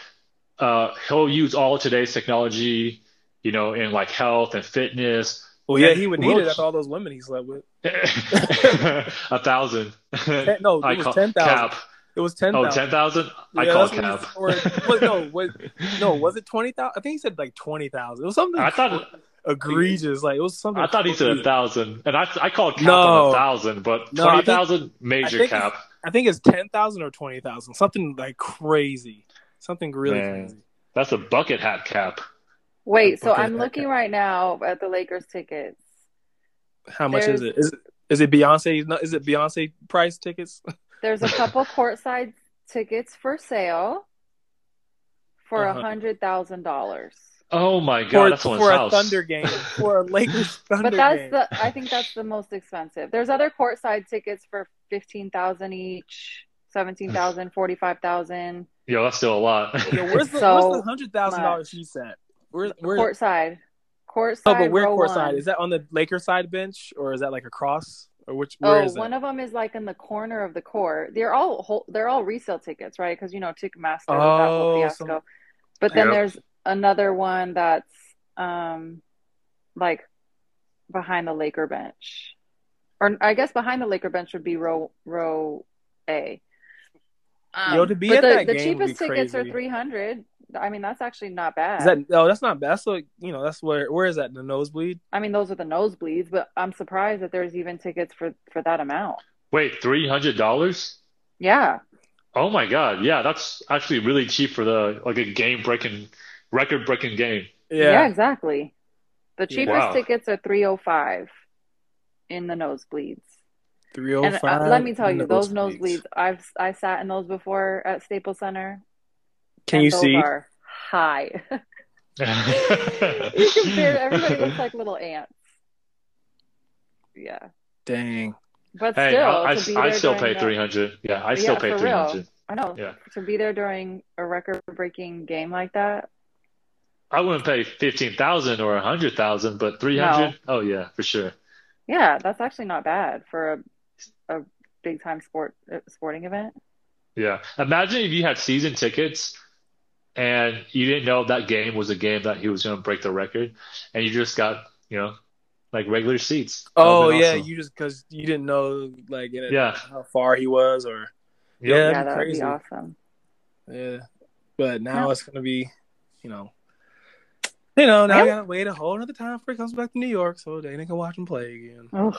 Uh, he'll use all of today's technology, you know, in like health and fitness. well, yeah, he would need it after all those women he slept with. a thousand. Ten, no, it I was ten thousand. cap. It was ten Oh, thousand. 10,000? I Yeah, call that's what cap. Or, what, no, what, no, was it twenty thousand? I think he said like twenty thousand. It was something I thought egregious. Like it was something. I thought he said a thousand, and I I called cap No. on a thousand, but No, I twenty think- major I cap. I think it's ten thousand or twenty thousand. Something like crazy. Something really Man. crazy. That's a bucket hat cap. Wait, so I'm looking right now at the Lakers tickets. How much is it? Is it is it Beyonce? no, Is it Beyonce price tickets? There's a couple courtside tickets for sale for a Uh-huh. hundred thousand dollars. Oh my god, for that's for a house. Thunder game, for a Lakers Thunder game. But that's game. the I think that's the most expensive. There's other courtside tickets for fifteen thousand each, seventeen thousand, forty five thousand. Yo, that's still a lot. Yo, where's the so the hundred thousand dollars much. He set? Where where? Courtside. Courtside. oh, but we're courtside one. is that on the Lakers side bench or is that like across or which? Where Oh, is that? one of them is like in the corner of the court. They're all whole, they're all resale tickets, right? Because you know Ticketmaster with that whole Oh, fiasco. some- But then Yep. there's another one that's um like behind the Laker bench, or I guess behind the Laker bench would be row row A. Um, Yo, to be but at the, that the game would cheapest be tickets are three hundred. I mean, that's actually not bad. Is that no? That's not bad. That's like you know. That's where. Where is that? The nosebleed. I mean, those are the nosebleeds, but I'm surprised that there's even tickets for for that amount. Wait, three hundred dollars? Yeah, Oh my god, yeah, that's actually really cheap for the like a game breaking, record breaking game. yeah, exactly. The cheapest Wow. tickets are three oh five in the nosebleeds. Three oh five. And uh, let me tell you, those nosebleeds, I've I sat in those before at Staples Center. Can and you see? Are high. you compare everybody looks like little ants. Yeah, Dang. but hey, still, I, I, I still pay three hundred. Yeah, I Yeah, still pay for three real. hundred. I know Yeah. to be there during a record-breaking game like that. I wouldn't pay fifteen thousand or a hundred thousand, but three hundred. Oh yeah, for sure. Yeah, that's actually not bad for a a big-time sport uh, sporting event. Yeah. Imagine if you had season tickets and you didn't know that game was a game that he was going to break the record, and you just got you know like regular seats. Oh yeah, awesome. you just because you didn't know like in it, Yeah. how far he was or Yeah, Yeah, that'd be that would be awesome. yeah. But now Yeah. it's gonna be, you know, you know. Now Yeah. we gotta wait a whole another time for he comes back to New York so they can watch him play again. Ugh,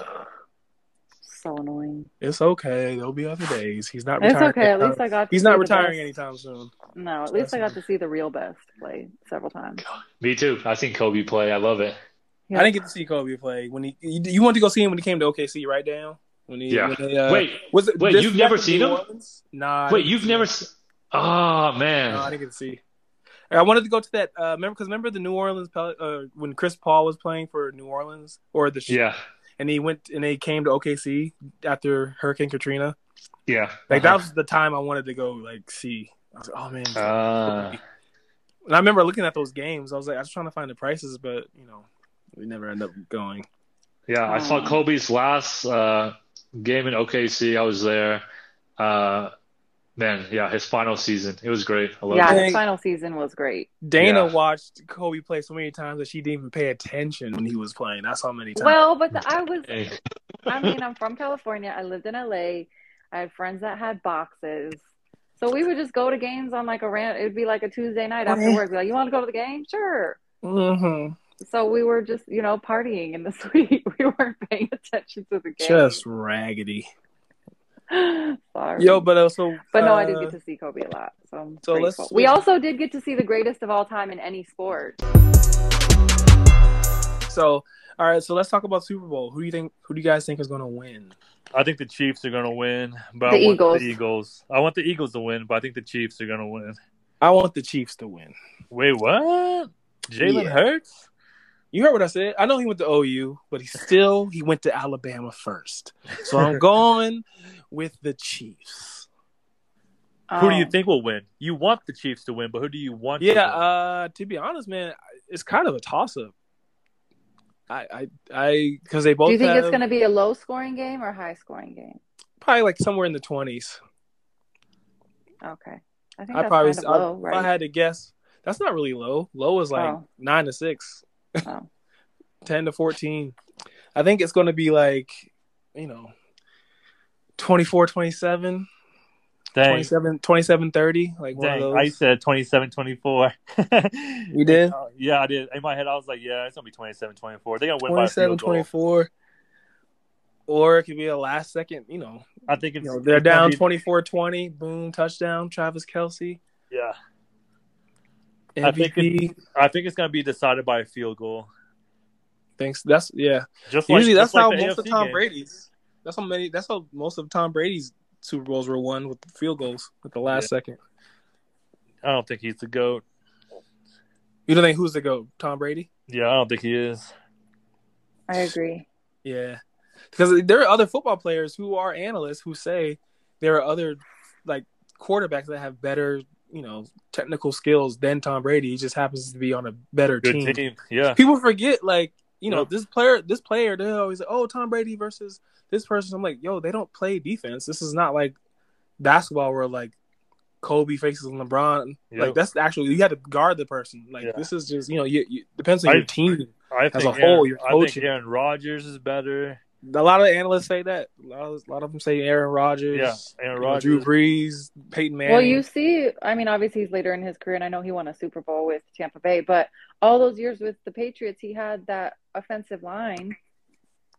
so annoying. It's okay. There'll be other days. He's not It's retiring. okay. At least I got. To He's see not the retiring best. anytime soon. No, at least I got to see the real best play several times. Me too. I've seen Kobe play. I love it. Yeah. I didn't get to see Kobe play when he. You, you wanted to go see him when he came to OKC, right, Dan? When he, Yeah. when they, uh, Wait, was it? wait, you've never seen him? Orleans? Nah. Wait, you've see never? him. Oh man. No, I didn't get to see. I wanted to go to that. Uh, remember, because remember the New Orleans Pel- uh, when Chris Paul was playing for New Orleans or the yeah. And he went and they came to OKC after Hurricane Katrina. Yeah. Like that Uh-huh. was the time I wanted to go like see. I was like, oh man. Ah. and I remember looking at those games. I was like, I was trying to find the prices, but you know, we never end up going. Yeah, I saw Aw. Kobe's last uh, game in OKC. I was there. Uh, man, yeah, his final season. It was great. I love Yeah, it. Dang. his final season was great. Dana Yeah. watched Kobe play so many times that she didn't even pay attention when he was playing. That's how many times. Well, but the, I was. Hey. I mean, I'm from California. I lived in LA. I had friends that had boxes. So we would just go to games on like a rant. It would be like a Tuesday night after work. Be like, you want to go to the game? Sure. hmm So we were just, you know, partying in the suite. We weren't paying attention to the game. Just raggedy. Sorry. Yo, but also, but no, I did uh, get to see Kobe a lot. So, I'm so let's grateful. we also did get to see the greatest of all time in any sport. So, all right. So let's talk about Super Bowl. Who do you think? Who do you guys think is going to win? I think the Chiefs are going to win, but The I want Eagles. the Eagles. I want the Eagles to win, but I think the Chiefs are going to win. I want the Chiefs to win. Wait, what? Jalen Yeah. Hurts? You heard what I said. I know he went to OU, but he still he went to Alabama first. So I'm going with the Chiefs. Who do you Um, think will win? You want the Chiefs to win, but who do you want? to Yeah, win? uh, to be honest, man, it's kind of a toss up. I, I, I, because they both Do you think have it's going to be a low scoring game or high scoring game? probably like somewhere in the twenties. Okay. I think I that's probably, kind of I- low, if right? I had to guess, that's not really low. Low is like Oh. nine to six. Oh. 10 to 14. I think it's going to be like, you know, 24 27, Dang, 27 27 30. Like one of dang. those. I said 27 24. You did? Yeah, I did. In my head, I was like, yeah, it's going to be 27 24. They're going to win 27 24. Or it could be a last second, you know, I think it's, you know they're down be- 24 20. Boom, touchdown. Travis Kelce. Yeah, I think MVP. I think it's going to be decided by a field goal. Thanks. That's, yeah. Just like, Usually that's like how the most of Tom. Brady's. That's how many. That's how most of Tom Brady's Super Bowls were won with field goals at the last second. I don't think he's the goat. You don't think who's the goat? Tom Brady? Yeah, I don't think he is. I agree. Yeah, because there are other football players who are analysts who say there are other like quarterbacks that have better, you know, technical skills than Tom Brady. He just happens to be on a better Good team. team. Yeah. People forget, like, you know, Yep. this player, this player, they always, like, oh, Tom Brady versus this person. I'm like, yo, they don't play defense. This is not like basketball where like Kobe faces LeBron. Yep. Like that's actually you had to guard the person. Like Yeah. this is just you know, you, you depends on I- your team. I As think a Aaron, whole, you're I think. Aaron Rodgers is better. A lot of analysts say that. A lot of, a lot of them say Aaron Rodgers. Yeah, Aaron Rodgers. Drew Brees, Peyton Manning. Well, you see, I mean, obviously he's later in his career, and I know he won a Super Bowl with Tampa Bay, but all those years with the Patriots, he had that offensive line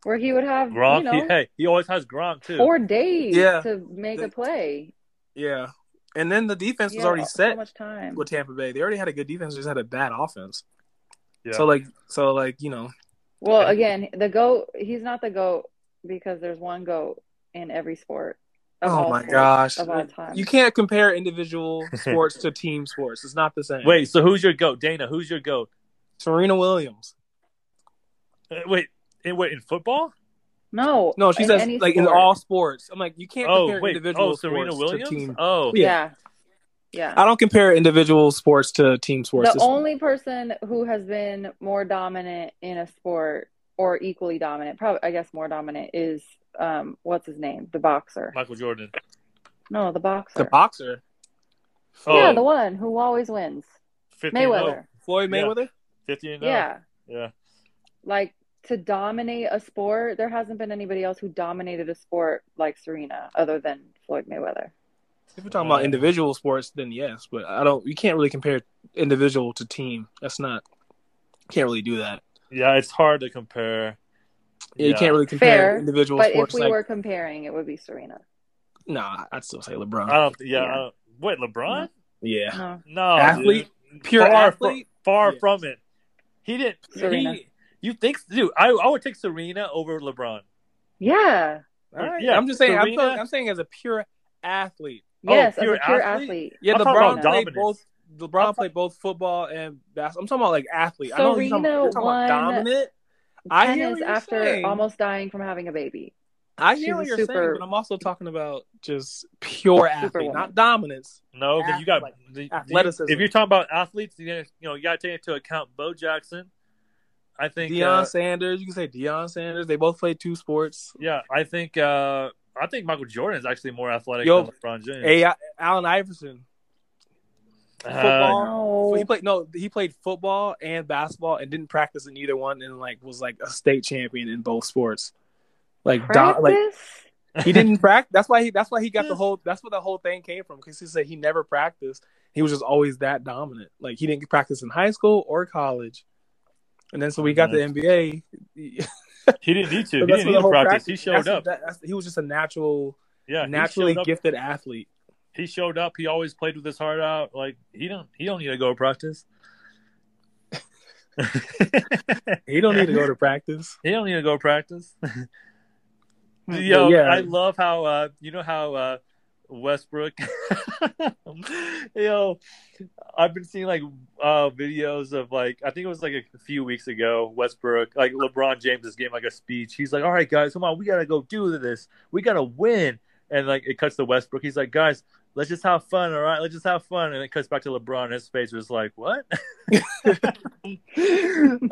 where he would have, Gronk. you know, he, hey, he always has Gronk too. four days Yeah. to make They- a play. yeah, and then the defense He was had already so set much time. with Tampa Bay. They already had a good defense, just had a bad offense. Yeah. So like, so like you know, Well, And- again, the goat, he's not the goat because there's one goat in every sport. Oh my sports gosh, Of all time. you can't compare individual sports to team sports. It's not the same. Wait, so who's your goat, Dana? Who's your goat? Serena Williams. Uh, wait, in wait in football? No. No, she in says any like in all sports. I'm like, you can't Oh compare wait, individual oh Serena sports Williams. to team. Oh, Yeah. Yeah. Yeah. I don't compare individual sports to team sports. The It's- only person who has been more dominant in a sport or equally dominant, probably I guess more dominant is um what's his name? The boxer. Michael Jordan. No, the boxer. the boxer, Oh, Yeah, the one who always wins. 50 and Mayweather. Floyd Yeah. Mayweather. 50 and oh. Yeah. Yeah. Like to dominate a sport, there hasn't been anybody else who dominated a sport like Serena other than Floyd Mayweather. If we're talking about Uh, individual sports, then yes, but I don't. You can't really compare individual to team. That's not. Can't really do that. Yeah, it's hard to compare. Yeah, you can't really compare Fair, individual But if we like, were comparing, it would be Serena. nah, I'd still say LeBron. I don't. Yeah. Yeah. I don't, wait, LeBron? yeah, No. No, Athlete? dude. pure far athlete. From, far Yeah. from it. He didn't. Serena. He, you think, dude? I I would take Serena over LeBron. Yeah. All right. Yeah, I'm just saying. I'm, Serena- saying- I'm saying as a pure athlete. Oh, Yes, pure as a oh, pure athlete? athlete. Yeah, I'm LeBron played both. LeBron played both football and basketball. I'm talking about like athlete. I know you're talking, Serena you're talking won about dominant. I hear what you're after saying. almost dying from having a baby. I she's hear a what you're super- saying, but I'm also talking about just pure athlete, Superwoman. not dominance. No, then you got Athletic- the, athleticism. If you're talking about athletes, you you know you got to take into account Bo Jackson. I think. Deion uh, Sanders, you can say Deion Sanders. They both played two sports. yeah, I think. Uh, I think Michael Jordan is actually more athletic Yo, than LeBron James. Hey, Allen Iverson, Uh, football. No. he played no, he played football and basketball and didn't practice in either one, and like was like a state champion in both sports. Like, do, like he didn't practice. That's why he. That's why he got the whole. That's where the whole thing came from because he said he never practiced. He was just always that dominant. Like he didn't practice in high school or college. And then so we got the NBA. he didn't need to. He didn't need to whole practice. He showed that's- up. that- that's- he was just a natural Yeah, naturally gifted athlete. He showed up. He always played with his heart out. Like he don't he don't need to go to practice. He don't need to go to practice. He don't need to go to practice. But Yo, yeah. I love how uh you know how uh Westbrook Yo, I've been seeing like uh videos of like I think it was like a few weeks ago, Westbrook, like LeBron James is giving like a speech. He's like, All right guys, come on, we gotta go do this. We gotta win. And like it cuts to Westbrook. He's like, Guys, let's just have fun, all right? Let's just have fun. And it cuts back to LeBron and his face was like, What?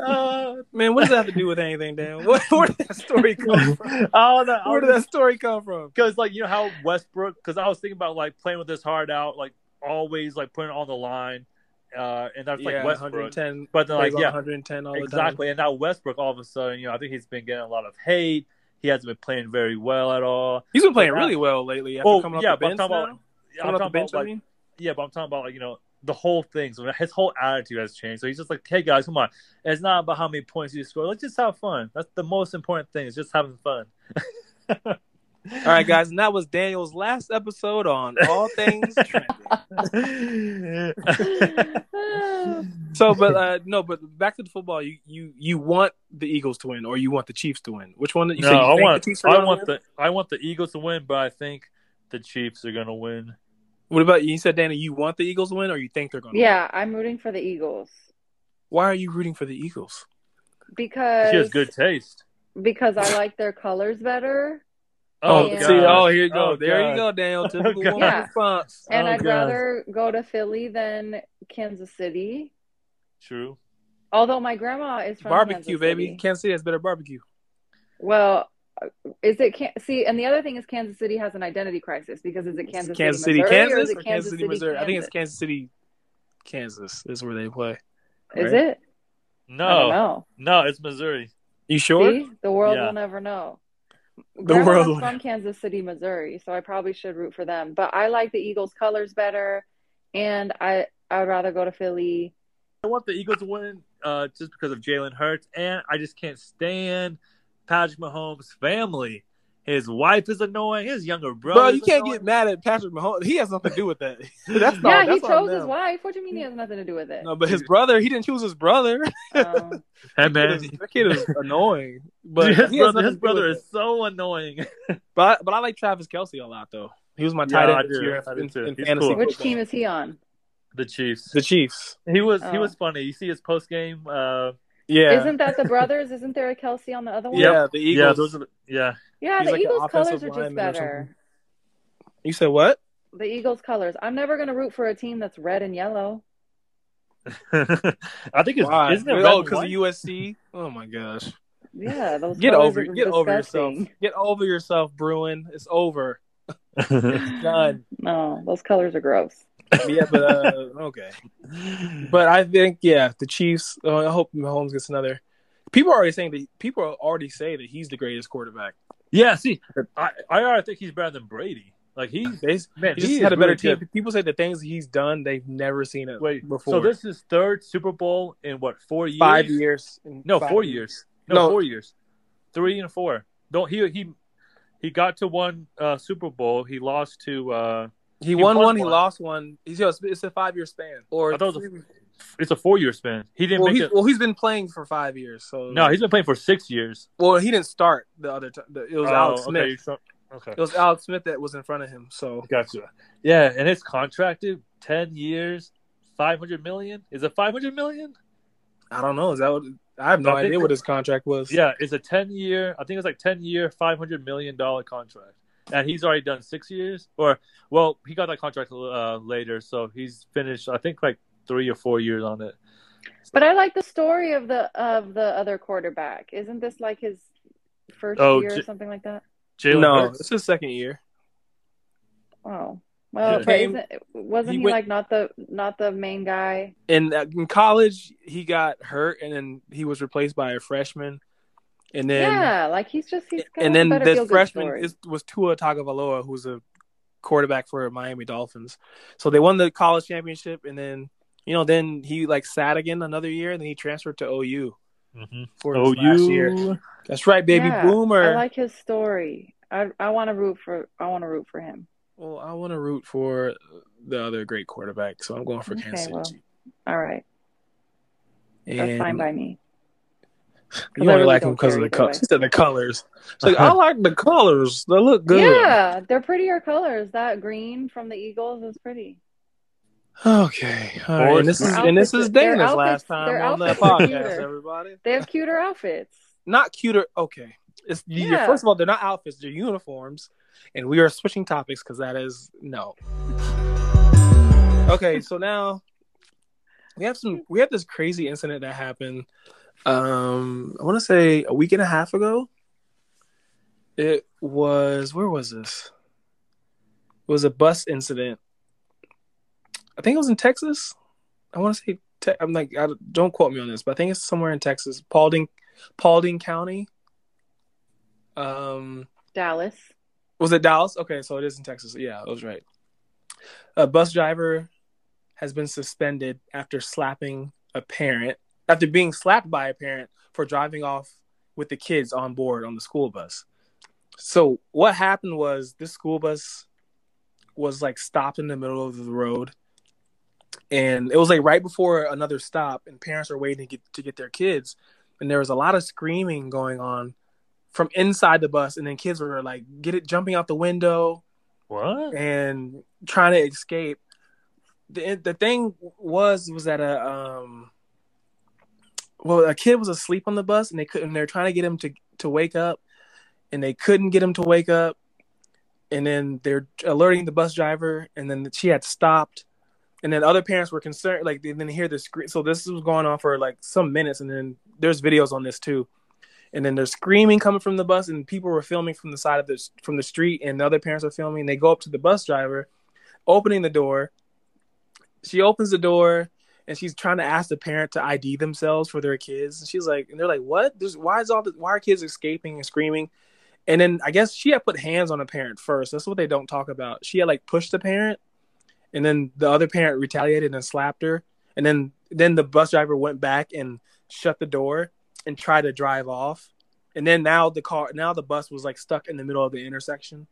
uh, Man, what does that have to do with anything, Dan? Where, where did that story come from? oh, no, Where did that story come from? because like you know how Westbrook because I was thinking about like playing with his heart out like always like putting it on the line uh and that's like yeah, Westbrook 110. but then like yeah 110 all the time. exactly and now Westbrook all of a sudden you know I think he's been getting a lot of hate he hasn't been playing very well at all. He's been playing now- really well lately. After oh coming off yeah the but I'm bench talking about yeah, Coming I'm talking bench, about I like mean. yeah but I'm talking about like you know the whole thing. So his whole attitude has changed. So he's just like hey guys come on. It's not about how many points you score. Let's just have fun. That's the most important thing is just having fun All right, guys, and that was Daniel's last episode on all things trending. So, but uh, no, but back to the football. You you you want the Eagles to win, or you want the Chiefs to win? Which one? You no, say you I want the Chiefs I want win? the I want the Eagles to win, but I think the Chiefs are gonna win. What about you? You said Danny, you want the Eagles to win, or you think they're going to? yeah, I'm rooting for the Eagles Why are you rooting for the Eagles? because She has good taste. because I like their colors better, Oh, oh Yeah. see, oh, here you go. Oh, there you go, Daniel. Typical oh, God. woman Yeah. response. and Oh, I'd God. rather go to Philly than Kansas City. True. Although my grandma is from Barbecue, Kansas baby. City. Kansas City has better barbecue. Well, is it can- see? And the other thing is, Kansas City has an identity crisis because is it Kansas, Kansas City, City, Missouri, Kansas, or is it or Kansas City, Missouri? I think it's Kansas? Kansas City, Kansas is where they play. Is right? it? I don't No, no, it's Missouri. You sure? See, the world Yeah. will never know. The world from Kansas City, Missouri, so I probably should root for them. But I like the Eagles' colors better, and I I'd rather go to Philly. I want the Eagles to win uh, just because of Jalen Hurts, and I just can't stand Patrick Mahomes' family. His wife is annoying. His younger brother. Bro, you is can't annoying. get mad at Patrick Mahomes. He has nothing to do with that. that's not. yeah, he that's on chose his wife. What do you mean he has nothing to do with it? No, but his brother, he didn't choose his brother. Um, Hey That man, that kid is annoying. But his he brother, his brother is it. so annoying. But but I like Travis Kelce a lot though. He was my Yeah, tight I end this do. year I do in, too. in He's fantasy. cool. which team is he on? the Chiefs. The Chiefs. He was he Oh. was funny. You see his post game. Uh, Yeah. Isn't that the brothers? Isn't there a Kelce on the other one? yeah, the Eagles. yeah, those are the, yeah. Yeah, He's the like Eagles' colors are just better. You said what? The Eagles' colors. I'm never going to root for a team that's red and yellow. I think it's Why? isn't it red Oh, because of? USC. Oh my gosh. Yeah, those Get colors over are get over yourself. Get over yourself, Bruin. It's over. It's done. No, those colors are gross. Yeah, but uh, okay. But I think yeah, the Chiefs. Uh, I hope Mahomes gets another. People are already saying that people already say that he's the greatest quarterback. yeah, see, I I already think he's better than Brady. Like he They, man, he just he had a better really team. good. People say the things he's done, they've never seen it Wait, before. so this is third Super Bowl in what four years? five years. No, five four years. No, No. four years. Three and four. Don't he he he got to one uh, Super Bowl. He lost to uh He, He won won one. He lost one. He's just, it's a five year span. Or I thought it was it's a four year span. He didn't well, make he's, it. well, he's been playing for five years. So No, he's been playing for six years. well, he didn't start the other time. It was Oh, Alex Smith. Okay, so- okay. It was Alex Smith that was in front of him. So Gotcha. Yeah, and his contract, dude, ten years, five hundred million. Is it five hundred million? I don't know. Is that what? I have no I idea what his contract was. Yeah, it's a ten year. I think it's like ten year, five hundred million dollar contract, and he's already done six years. Or well, he got that contract uh, later, so he's finished. I think like three or four years on it. But I like the story of the of the other quarterback. Isn't this like his first Oh, year or something like that? Jalen no, Hurts. it's his second year. Oh, well, He but came- isn't, wasn't he he, went- like not the not the main guy? In uh, in college, he got hurt, and then he was replaced by a freshman. And then yeah, like he's just he's got and then better this freshman is, was Tua Tagovailoa, who's a quarterback for Miami Dolphins. So they won the college championship, and then you know, then he like sat again another year, and then he transferred to OU Mhm. for his last year. OU. That's right, baby Yeah, boomer. I like his story. I I want to root for I want to root for him. Well, I want to root for the other great quarterback, so I'm going for Kansas Okay, well, City. All right, that's fine by me. You I only really like them because of the either colors. She said the colors. She's like, uh-huh. I like the colors. They look good. Yeah, they're prettier colors. That green from the Eagles is pretty. Okay. All right. And this is Their and this is their Dana's outfits- last time on the podcast, everybody. They have cuter outfits. Not cuter. Okay. It's Yeah. first of all, they're not outfits, they're uniforms. And we are switching topics because that is no. Okay, so now we have some we have this crazy incident that happened um I wanna say a week and a half ago. It was where was this? It was a bus incident. I think it was in Texas. I want to say te- I'm like I, don't quote me on this, but I think it's somewhere in Texas, Paulding, Paulding County. Um, Dallas. was it Dallas? Okay, so it is in Texas. Yeah, I was right. A bus driver has been suspended after slapping a parent, after being slapped by a parent for driving off with the kids on board on the school bus. So what happened was this school bus was like stopped in the middle of the road, and it was like right before another stop, and parents are waiting to get to get their kids, and there was a lot of screaming going on from inside the bus, and then kids were like get it jumping out the window What? and trying to escape. The the thing was was that a um well a kid was asleep on the bus and they couldn't They're trying to get him to to wake up and they couldn't get him to wake up. And then they're alerting the bus driver and then she had stopped. And then other parents were concerned like they didn't hear the scream so this was going on for like some minutes and then there's videos on this too. And then there's screaming coming from the bus and people were filming from the side of the from the street and the other parents are filming. They go up to the bus driver opening the door. She opens the door and she's trying to ask the parent to ID themselves for their kids. And she's like and they're like what? There's, why is all the why are kids escaping and screaming? And then I guess she had put hands on a parent first. That's what they don't talk about. She had like pushed the parent and then the other parent retaliated and slapped her. And then then the bus driver went back and shut the door and tried to drive off. And then now the car now the bus was like stuck in the middle of the intersection.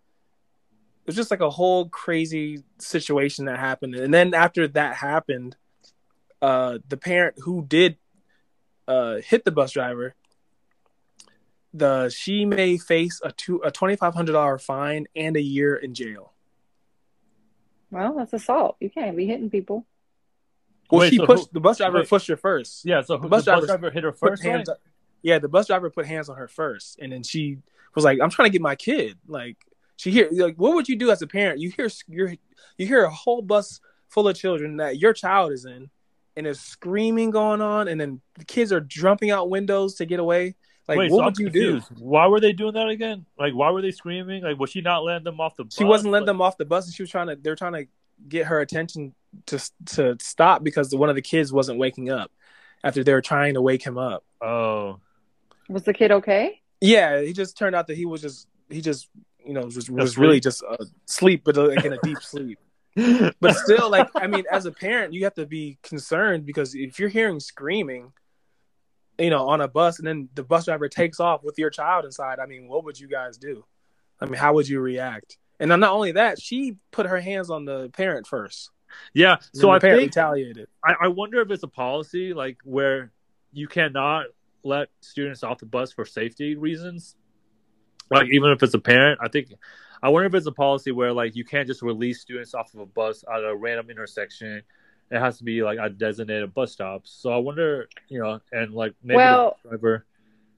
It was just like a whole crazy situation that happened. And then after that happened uh the parent who did uh hit the bus driver the she may face a two a twenty five hundred dollar fine and a year in jail Well, that's assault. You can't be hitting people. well Wait, she so pushed who- the bus driver wait. pushed her first Yeah, so The the bus bus, driver driver hit her first. hands right? yeah the bus driver put hands on her first and then she was like i'm trying to get my kid like she hear like what would you do as a parent you hear you you hear a whole bus full of children that your child is in and there's screaming going on and then the kids are jumping out windows to get away like Wait, what so would I'm you do. Why were they doing that again? Like, why were they screaming? Like, was she not letting them off the bus? she wasn't letting Like- them off the bus and she was trying to they're trying to get her attention to to stop because one of the kids wasn't waking up after they were trying to wake him up Oh, Was the kid okay? Yeah, he just turned out that he was just he just you know was was really just uh, sleep, but like in a deep sleep. But still, like I mean, as a parent, you have to be concerned because if you're hearing screaming, you know, on a bus, and then the bus driver takes off with your child inside, I mean, what would you guys do? I mean, how would you react? And not only that, she put her hands on the parent first. yeah. So I think retaliated. I, I wonder if it's a policy like where you cannot let students off the bus for safety reasons. Like even if it's a parent, I think I wonder if it's a policy where like you can't just release students off of a bus at a random intersection. It has to be like a designated bus stop. So I wonder, you know, and like maybe Well- the driver.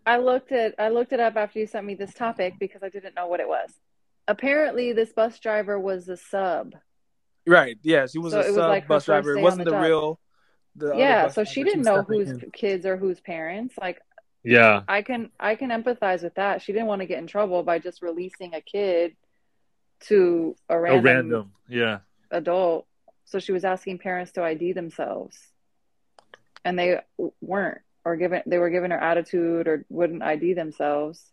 I looked at I looked it up after you sent me this topic because I didn't know what it was. Apparently this bus driver was a sub. Right? Yes, he was So a it was like her bus driver. It wasn't the the real. The yeah, so she didn't know whose in. kids or whose parents. Like Yeah. I can I can empathize with that. She didn't want to get in trouble by just releasing a kid to a A random, random. Yeah. adult. So she was asking parents to ID themselves, and they weren't, or given they were given her attitude or wouldn't ID themselves.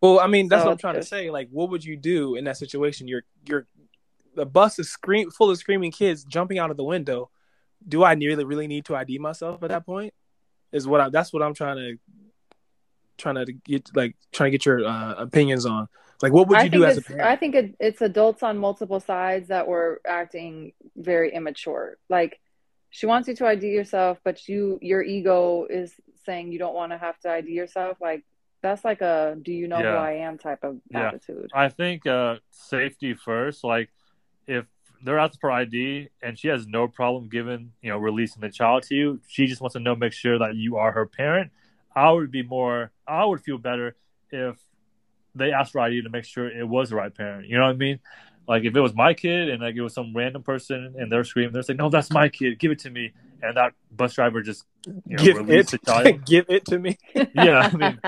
Well, I mean, that's So what I'm trying to say. Like, what would you do in that situation? You're you're the bus is scream full of screaming kids jumping out of the window. Do I really really need to ID myself at that point? Is what I that's what I'm trying to trying to get like trying to get your uh, opinions on. Like, what would I you think do as a it's parent? I think it, it's adults on multiple sides that were acting very immature. Like she wants you to ID yourself, but you your ego is saying you don't want to have to ID yourself. Like that's like a do you know who I am type of Yeah. attitude. I think uh, safety first. Like if they're asking for ID and she has no problem giving, you know, releasing the child to you, she just wants to know, make sure that you are her parent. I would be more, I would feel better if they asked ID to make sure it was the right parent. You know what I mean? Like if it was my kid and like it was some random person and they're screaming, they're saying, "No, that's my kid. Give it to me." And that bus driver just you know, give released it, the child. give it to me. yeah, I mean,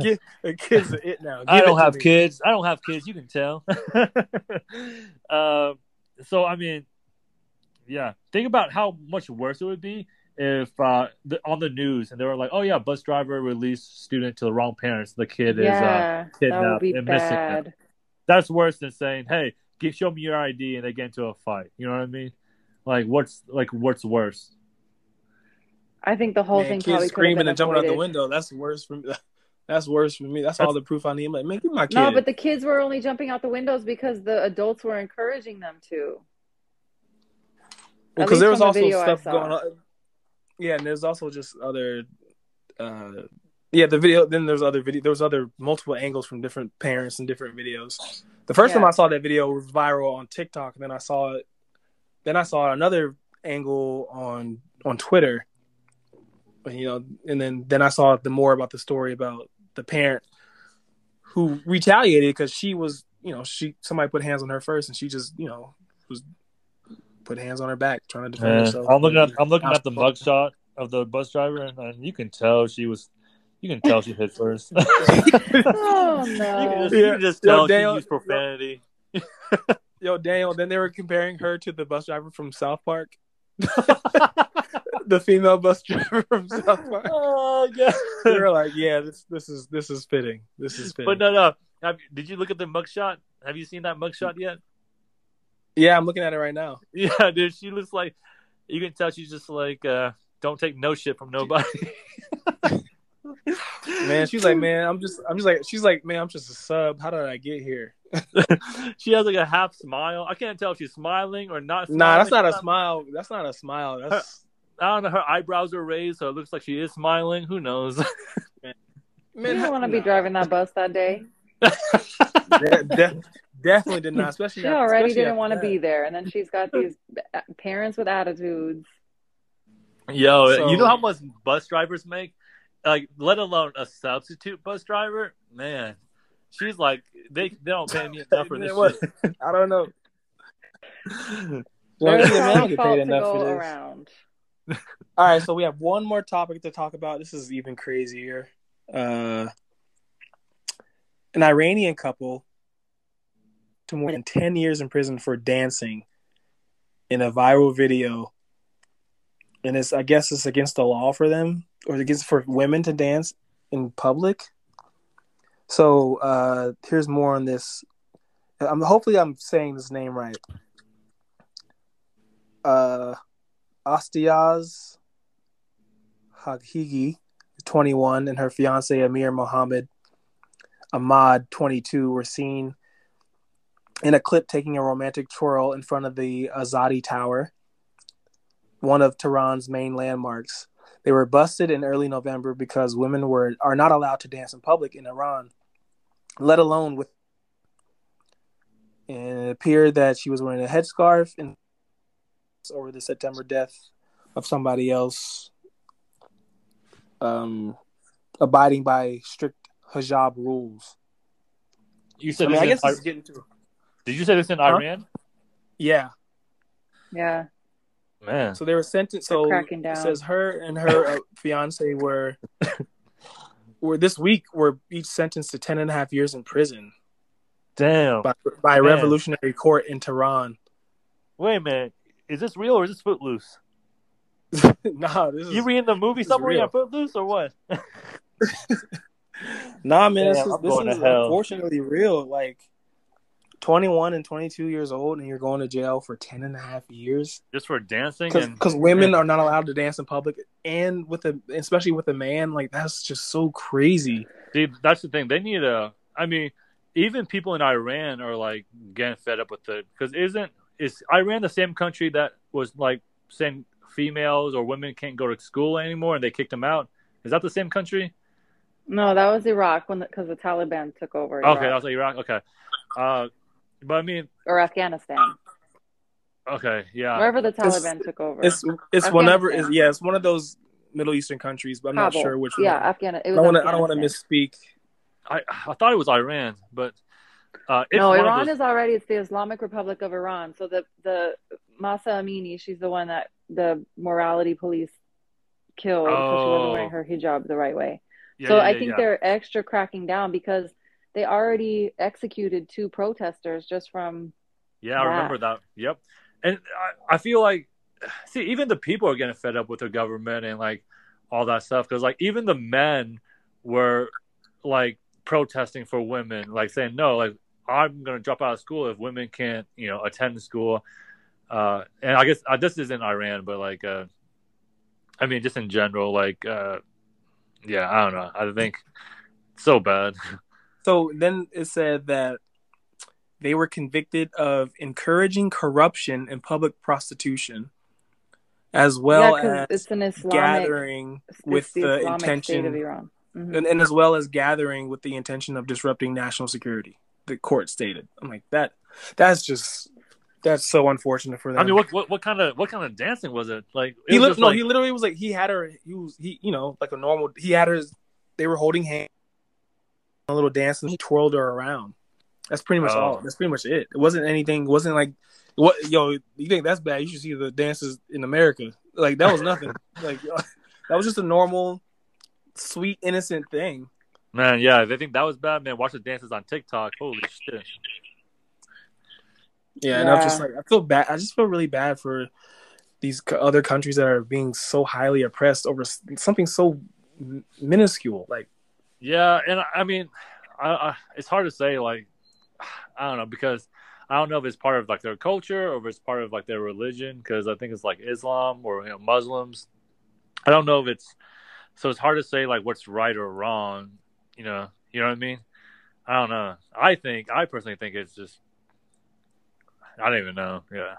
give, kid's it now. Give I don't have me. kids. I don't have kids. You can tell. um, so I mean, yeah. Think about how much worse it would be if uh, the, on the news and they were like, "Oh yeah, bus driver released student to the wrong parents. The kid is." Uh, yeah, that would kidnapped be and missing. bad. that's worse than saying, "Hey, give, show me your ID," and they get into a fight. You know what I mean? Like, what's like what's worse? I think the whole Man, thing kids probably screaming been and jumping out the window. That's worse for me. That's worse for me. That's, That's- all the proof I need. I'm like, man, give my kid. No, but the kids were only jumping out the windows because the adults were encouraging them to. At because there was least the also stuff going on. Yeah, and there's also just other. Uh, yeah, the video. Then there's other video. There was other multiple angles from different parents and different videos. The first Yeah. time I saw that video was viral on TikTok, and then I saw it. Then I saw another angle on on Twitter. You know, and then then I saw the more about the story about the parent who retaliated because she was, you know, she somebody put hands on her first, and she just, you know, was put hands on her back trying to defend Man, herself. I'm looking at I'm looking at the mugshot of the bus driver, and, and you can tell she was. You can tell she hit first. Oh, you Oh can no! just, you can just Yo, tell Dale- she used profanity. Yo, Daniel. Then they were comparing her to the bus driver from South Park, the female bus driver from South Park. oh yeah. They were like, "Yeah, this this is this is fitting. This is fitting." But no, no. Have, did you look at the mugshot? Have you seen that mugshot yet? Yeah, I'm looking at it right now. Yeah, dude. She looks like you can tell she's just like uh, don't take no shit from nobody. Man, she's like, "Man, I'm just, I'm just like, she's like, man, I'm just a sub. How did I get here?" she has like a half smile. I can't tell if she's smiling or not. Smiling. Nah, that's not a smile. That's not a smile. That's I don't know. Her eyebrows are raised, so it looks like she is smiling. Who knows? man. You don't want to be driving that bus that day. De- de- definitely did not. Especially She after- already especially didn't want to be there, and then she's got these parents with attitudes. Yo, So- you know how much bus drivers make? Like, let alone a substitute bus driver. Man, she's like they they don't pay me enough for this shit. I don't know. Well, There's yeah, man, I don't get paid to enough go for this. around. All right, so we have one more topic to talk about. This is even crazier. Uh, an Iranian couple to more than 10 years in prison for dancing in a viral video. And it's, I guess it's against the law for them or against for women to dance in public. So uh, here's more on this. I'm hopefully I'm saying this name right. Uh, Astiyazh Haghighi, 21, and her fiance Amir Mohammed Ahmad, 22, were seen in a clip taking a romantic twirl in front of the Azadi Tower, one of Tehran's main landmarks. They were busted in early November because women were are not allowed to dance in public in Iran, let alone with. And it appeared that she was wearing a headscarf and over the September death of somebody else, um, abiding by strict hijab rules. You I said mean, this I guess it's getting to Did you say this in Huh? Iran? yeah. Yeah, Man, So they were sentenced. So cracking it says her and her uh, fiance were were this week were each sentenced to 10 and a half years in prison damn. by, by a Man. revolutionary court in Tehran. Wait a minute. Is this real or is this Footloose? nah, this is You reading the movie this is summary on Footloose or what? nah, man. This is, this is unfortunately real. Like 21 and 22 years old, and you're going to jail for 10 and a half years. Just for dancing and because women are not allowed to dance in public and with a especially with a man like that's just so crazy See, that's the thing. They need a. I mean, even people in Iran are like getting fed up with it because isn't is Iran the same country that was like saying females or women can't go to school anymore and they kicked them out? Is that the same country? No, that was Iraq when because the, the, Taliban took over. Iraq. Okay, that was Iraq. Okay, uh, but I mean, or Afghanistan. Okay, yeah. Wherever the Taliban it's, took over. It's it's whenever it's yeah, it's one of those Middle Eastern countries, but I'm Kabul. not sure which yeah, one. Afghanistan. I don't want to I don't want to misspeak. I I thought it was Iran, but uh, no, Iran those... is already it's the Islamic Republic of Iran. So the the Mahsa Amini, she's the one that the morality police killed because oh. she wasn't wearing her hijab the right way. Yeah, so yeah, I yeah, think yeah. they're extra cracking down because they already executed two protesters just from. Yeah, I remember that. Yep, and I, I feel like, see, even the people are getting fed up with the government and like all that stuff because like even the men were like protesting for women, like saying no, like I'm gonna drop out of school if women can't, you know, attend school. Uh, and I guess uh, this is in Iran, but like, uh, I mean, just in general, like, uh, yeah, I don't know. I think so bad. So then it said that they were convicted of encouraging corruption and public prostitution, as well yeah, as it's Islamic, gathering with the, the, intention, state of Iran. Mhm. and, and as well as gathering with the intention of disrupting national security. The court stated. I'm like that. That's just that's so unfortunate for them. I mean, what, what what kind of what kind of dancing was it? Like it he li- no, like- he literally was like he had her. He was he you know like a normal. He had her. They were holding hands, a little dance, and he twirled her around. That's pretty much Oh. all. That's pretty much it. It wasn't anything. Wasn't like what yo. You think that's bad? You should see the dances in America. Like that was nothing. like that was just a normal, sweet, innocent thing. Man, yeah, if they think that was bad, man, watch the dances on TikTok. Holy shit. Yeah, and I'm just like I feel bad. I just feel really bad for these other countries that are being so highly oppressed over something so minuscule. Like Yeah, and I- mean, I, I, it's hard to say. Like, I don't know because I don't know if it's part of like their culture or if it's part of like their religion. Because I think it's like Islam or you know, Muslims. I don't know if it's so. It's hard to say like what's right or wrong. You know, you know what I mean. I don't know. I think I personally think it's just. I don't even know. Yeah.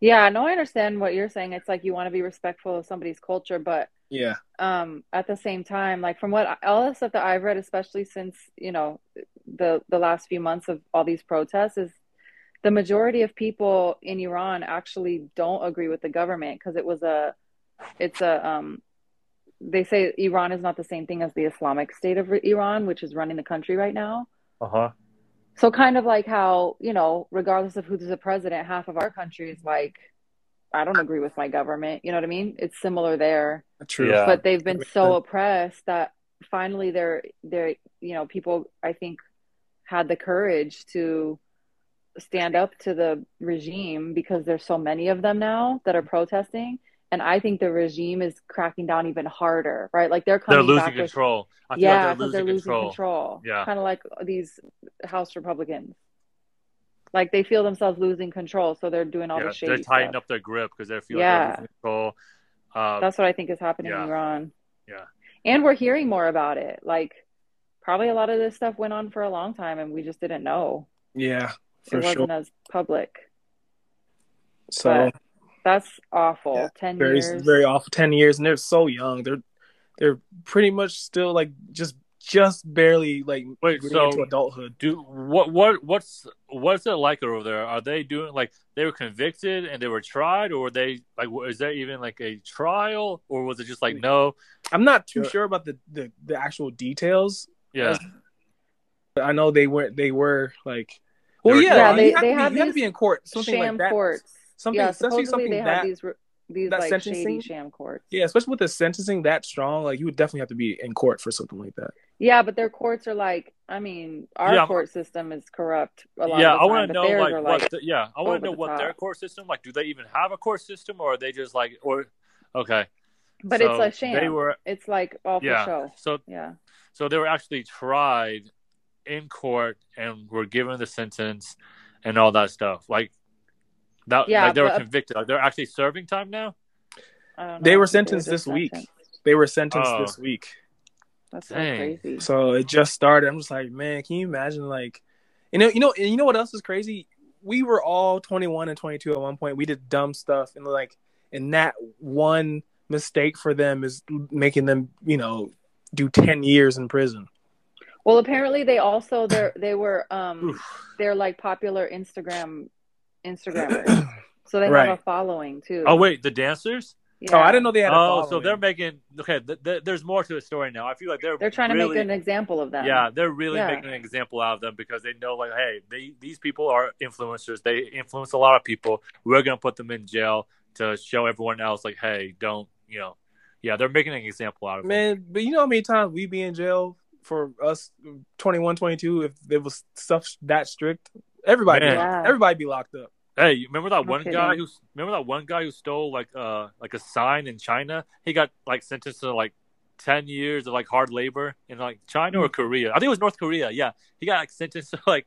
Yeah, no, I understand what you're saying. It's like you want to be respectful of somebody's culture, but yeah, um at the same time like from what I- all the stuff that i've read especially since you know the the last few months of all these protests is the majority of people in iran actually don't agree with the government because it was a it's a um they say iran is not the same thing as the islamic state of iran which is running the country right now Uh huh. so kind of like how you know regardless of who's the president half of our country is like i don't agree with my government you know what i mean it's similar there true. Yeah. but they've been so oppressed that finally they're they're you know people i think had the courage to stand up to the regime because there's so many of them now that are protesting and i think the regime is cracking down even harder right like they're They're losing back with control. I feel yeah like because they're they're losing losing control. control, Yeah. kind of like these house republicans like they feel themselves losing control so they're doing all Yeah, the shady they're tightening up their grip because they feel Yeah. like they're losing control. Uh, That's what I think is happening yeah. in Iran. Yeah. And we're hearing more about it. Like probably a lot of this stuff went on for a long time and we just didn't know. Yeah, it wasn't sure. as public. So That's awful. Yeah, Ten very years. very awful. Ten years, and they're so young. They're they're pretty much still like just just barely like Wait, getting so- into adulthood. do what? What? What's what's it like over there? Are they doing like they were convicted and they were tried, or were they like? Is there even like a trial, or was it just like no? I'm not too sure about the, the the actual details. Yeah, But I know they were they were like. Well, were yeah, tried? you they- have they to be, have you have to be in court. Something sham like that. courts. Something, yeah, especially supposedly something they that. have these re- these that like sentencing- shady sham courts. Yeah, especially with the sentencing that strong, like you would definitely have to be in court for something like that. Yeah, but their courts are like I mean, our Yeah. court system is corrupt a lot yeah. of I want to know like what. like the- yeah, I want to know the what their court system like. Do they even have a court system, or are they just like or? Okay, but so it's a sham. They were It's like all for show. So Yeah. so they were actually tried in court and were given the sentence and all that stuff. Like that. Yeah, like they were convicted. Like they're actually serving time now. I don't. They were sentenced this week. sentenced. They were sentenced Oh. this week. That's so Dang. crazy. So it just started. I'm just like, man, can you imagine? Like, you know, you know, you know what else is crazy? We were all 21 and 22 at one point. We did dumb stuff, and like, and that one mistake for them is making them, you know, do 10 years in prison. Well, apparently they also they're they were um they're like popular Instagram Instagrammers, so they Right. have a following too. Oh wait, the dancers. yeah. Oh, I didn't know they had. A Oh, so they're making okay. Th- th- there's more to the story now. I feel like they're They're trying to make an example of them. Yeah, they're really Yeah. making an example out of them because they know, like, hey, they these people are influencers. They influence a lot of people. We're gonna put them in jail to show everyone else, like, hey, don't, you know, yeah, they're making an example out of them. man. But you know how many times we be in jail for us 21, 22 if it was stuff that strict. Everybody, Yeah. everybody be locked up. Hey, you remember that No one guy who remember that one guy who stole like uh like a sign in China? He got like sentenced to like ten years of like hard labor in like China Hmm. or Korea. I think it was North Korea. Yeah, he got like sentenced to like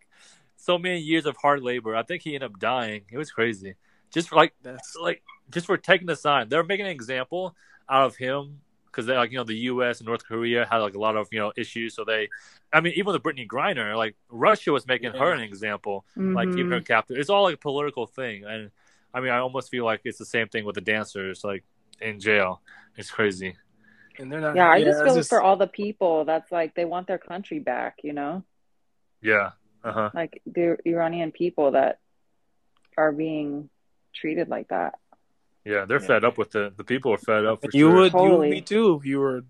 so many years of hard labor. I think he ended up dying. It was crazy. Just for, like That's like just for taking the sign. They're making an example out of him because they like you know the U.S. and North Korea had like a lot of you know issues. So they, I mean, even with Brittney Griner, like Russia was making her an example like keeping her Mhm. captive. It's all like a political thing, and I mean, I almost feel like it's the same thing with the dancers, like in jail. It's crazy. and they're not. yeah, I just it's feel for all the people that's like they want their country back. You know, Yeah. Uh huh. like the Iranian people that are being treated like that. Yeah, they're Yeah. fed up with it. The people are fed up. For you sure. would, you would be too if you were,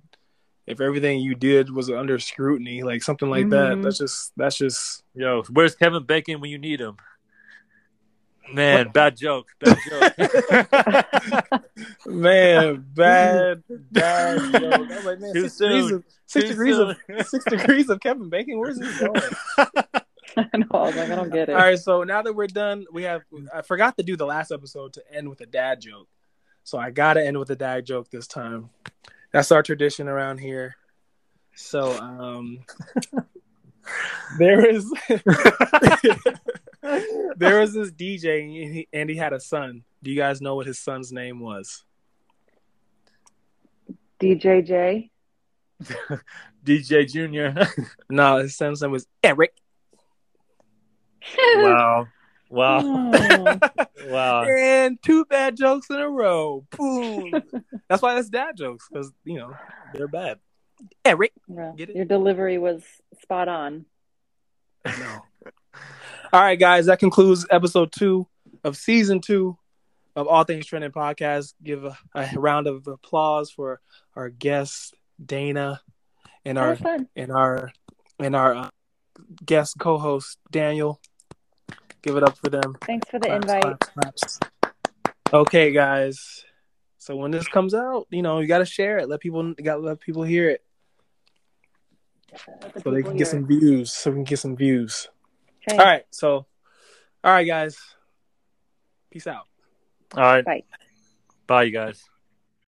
if everything you did was under scrutiny, like something like that. Mhm. That's just that's just Yo, where's Kevin Bacon when you need him? Man, bad joke. Bad joke. man bad bad joke. I was like, man, Too six degrees of six degrees of six degrees of Kevin Bacon. Where's he going? I. I was like, I don't get it. All right, so now that we're done, we have. I forgot to do the last episode to end with a dad joke, so I gotta end with a dad joke this time. That's our tradition around here. So, um, there is there was this DJ and he, and he had a son. Do you guys know what his son's name was? DJJ. DJ Junior. No, his son's name was Eric. Wow. Wow. Oh. Wow. And two bad jokes in a row. Boom. That's why that's dad jokes because you know they're bad. Eric. Yeah. Get it? Your delivery was spot on. No. All right, guys, that concludes episode two of season two of All Things Trending podcast. Give a, a round of applause for our guest Dana and That our and our and our uh, guest co-host Daniel. Give it up for them. Thanks for the Claps, invite. claps, claps. Okay, guys. So when this comes out, you know you got to share it. Let people you got to let people hear it Let the so they can get some it. views. So we can get some views. Okay. All right. So, all right, guys. Peace out. All right. Bye. Bye, you guys.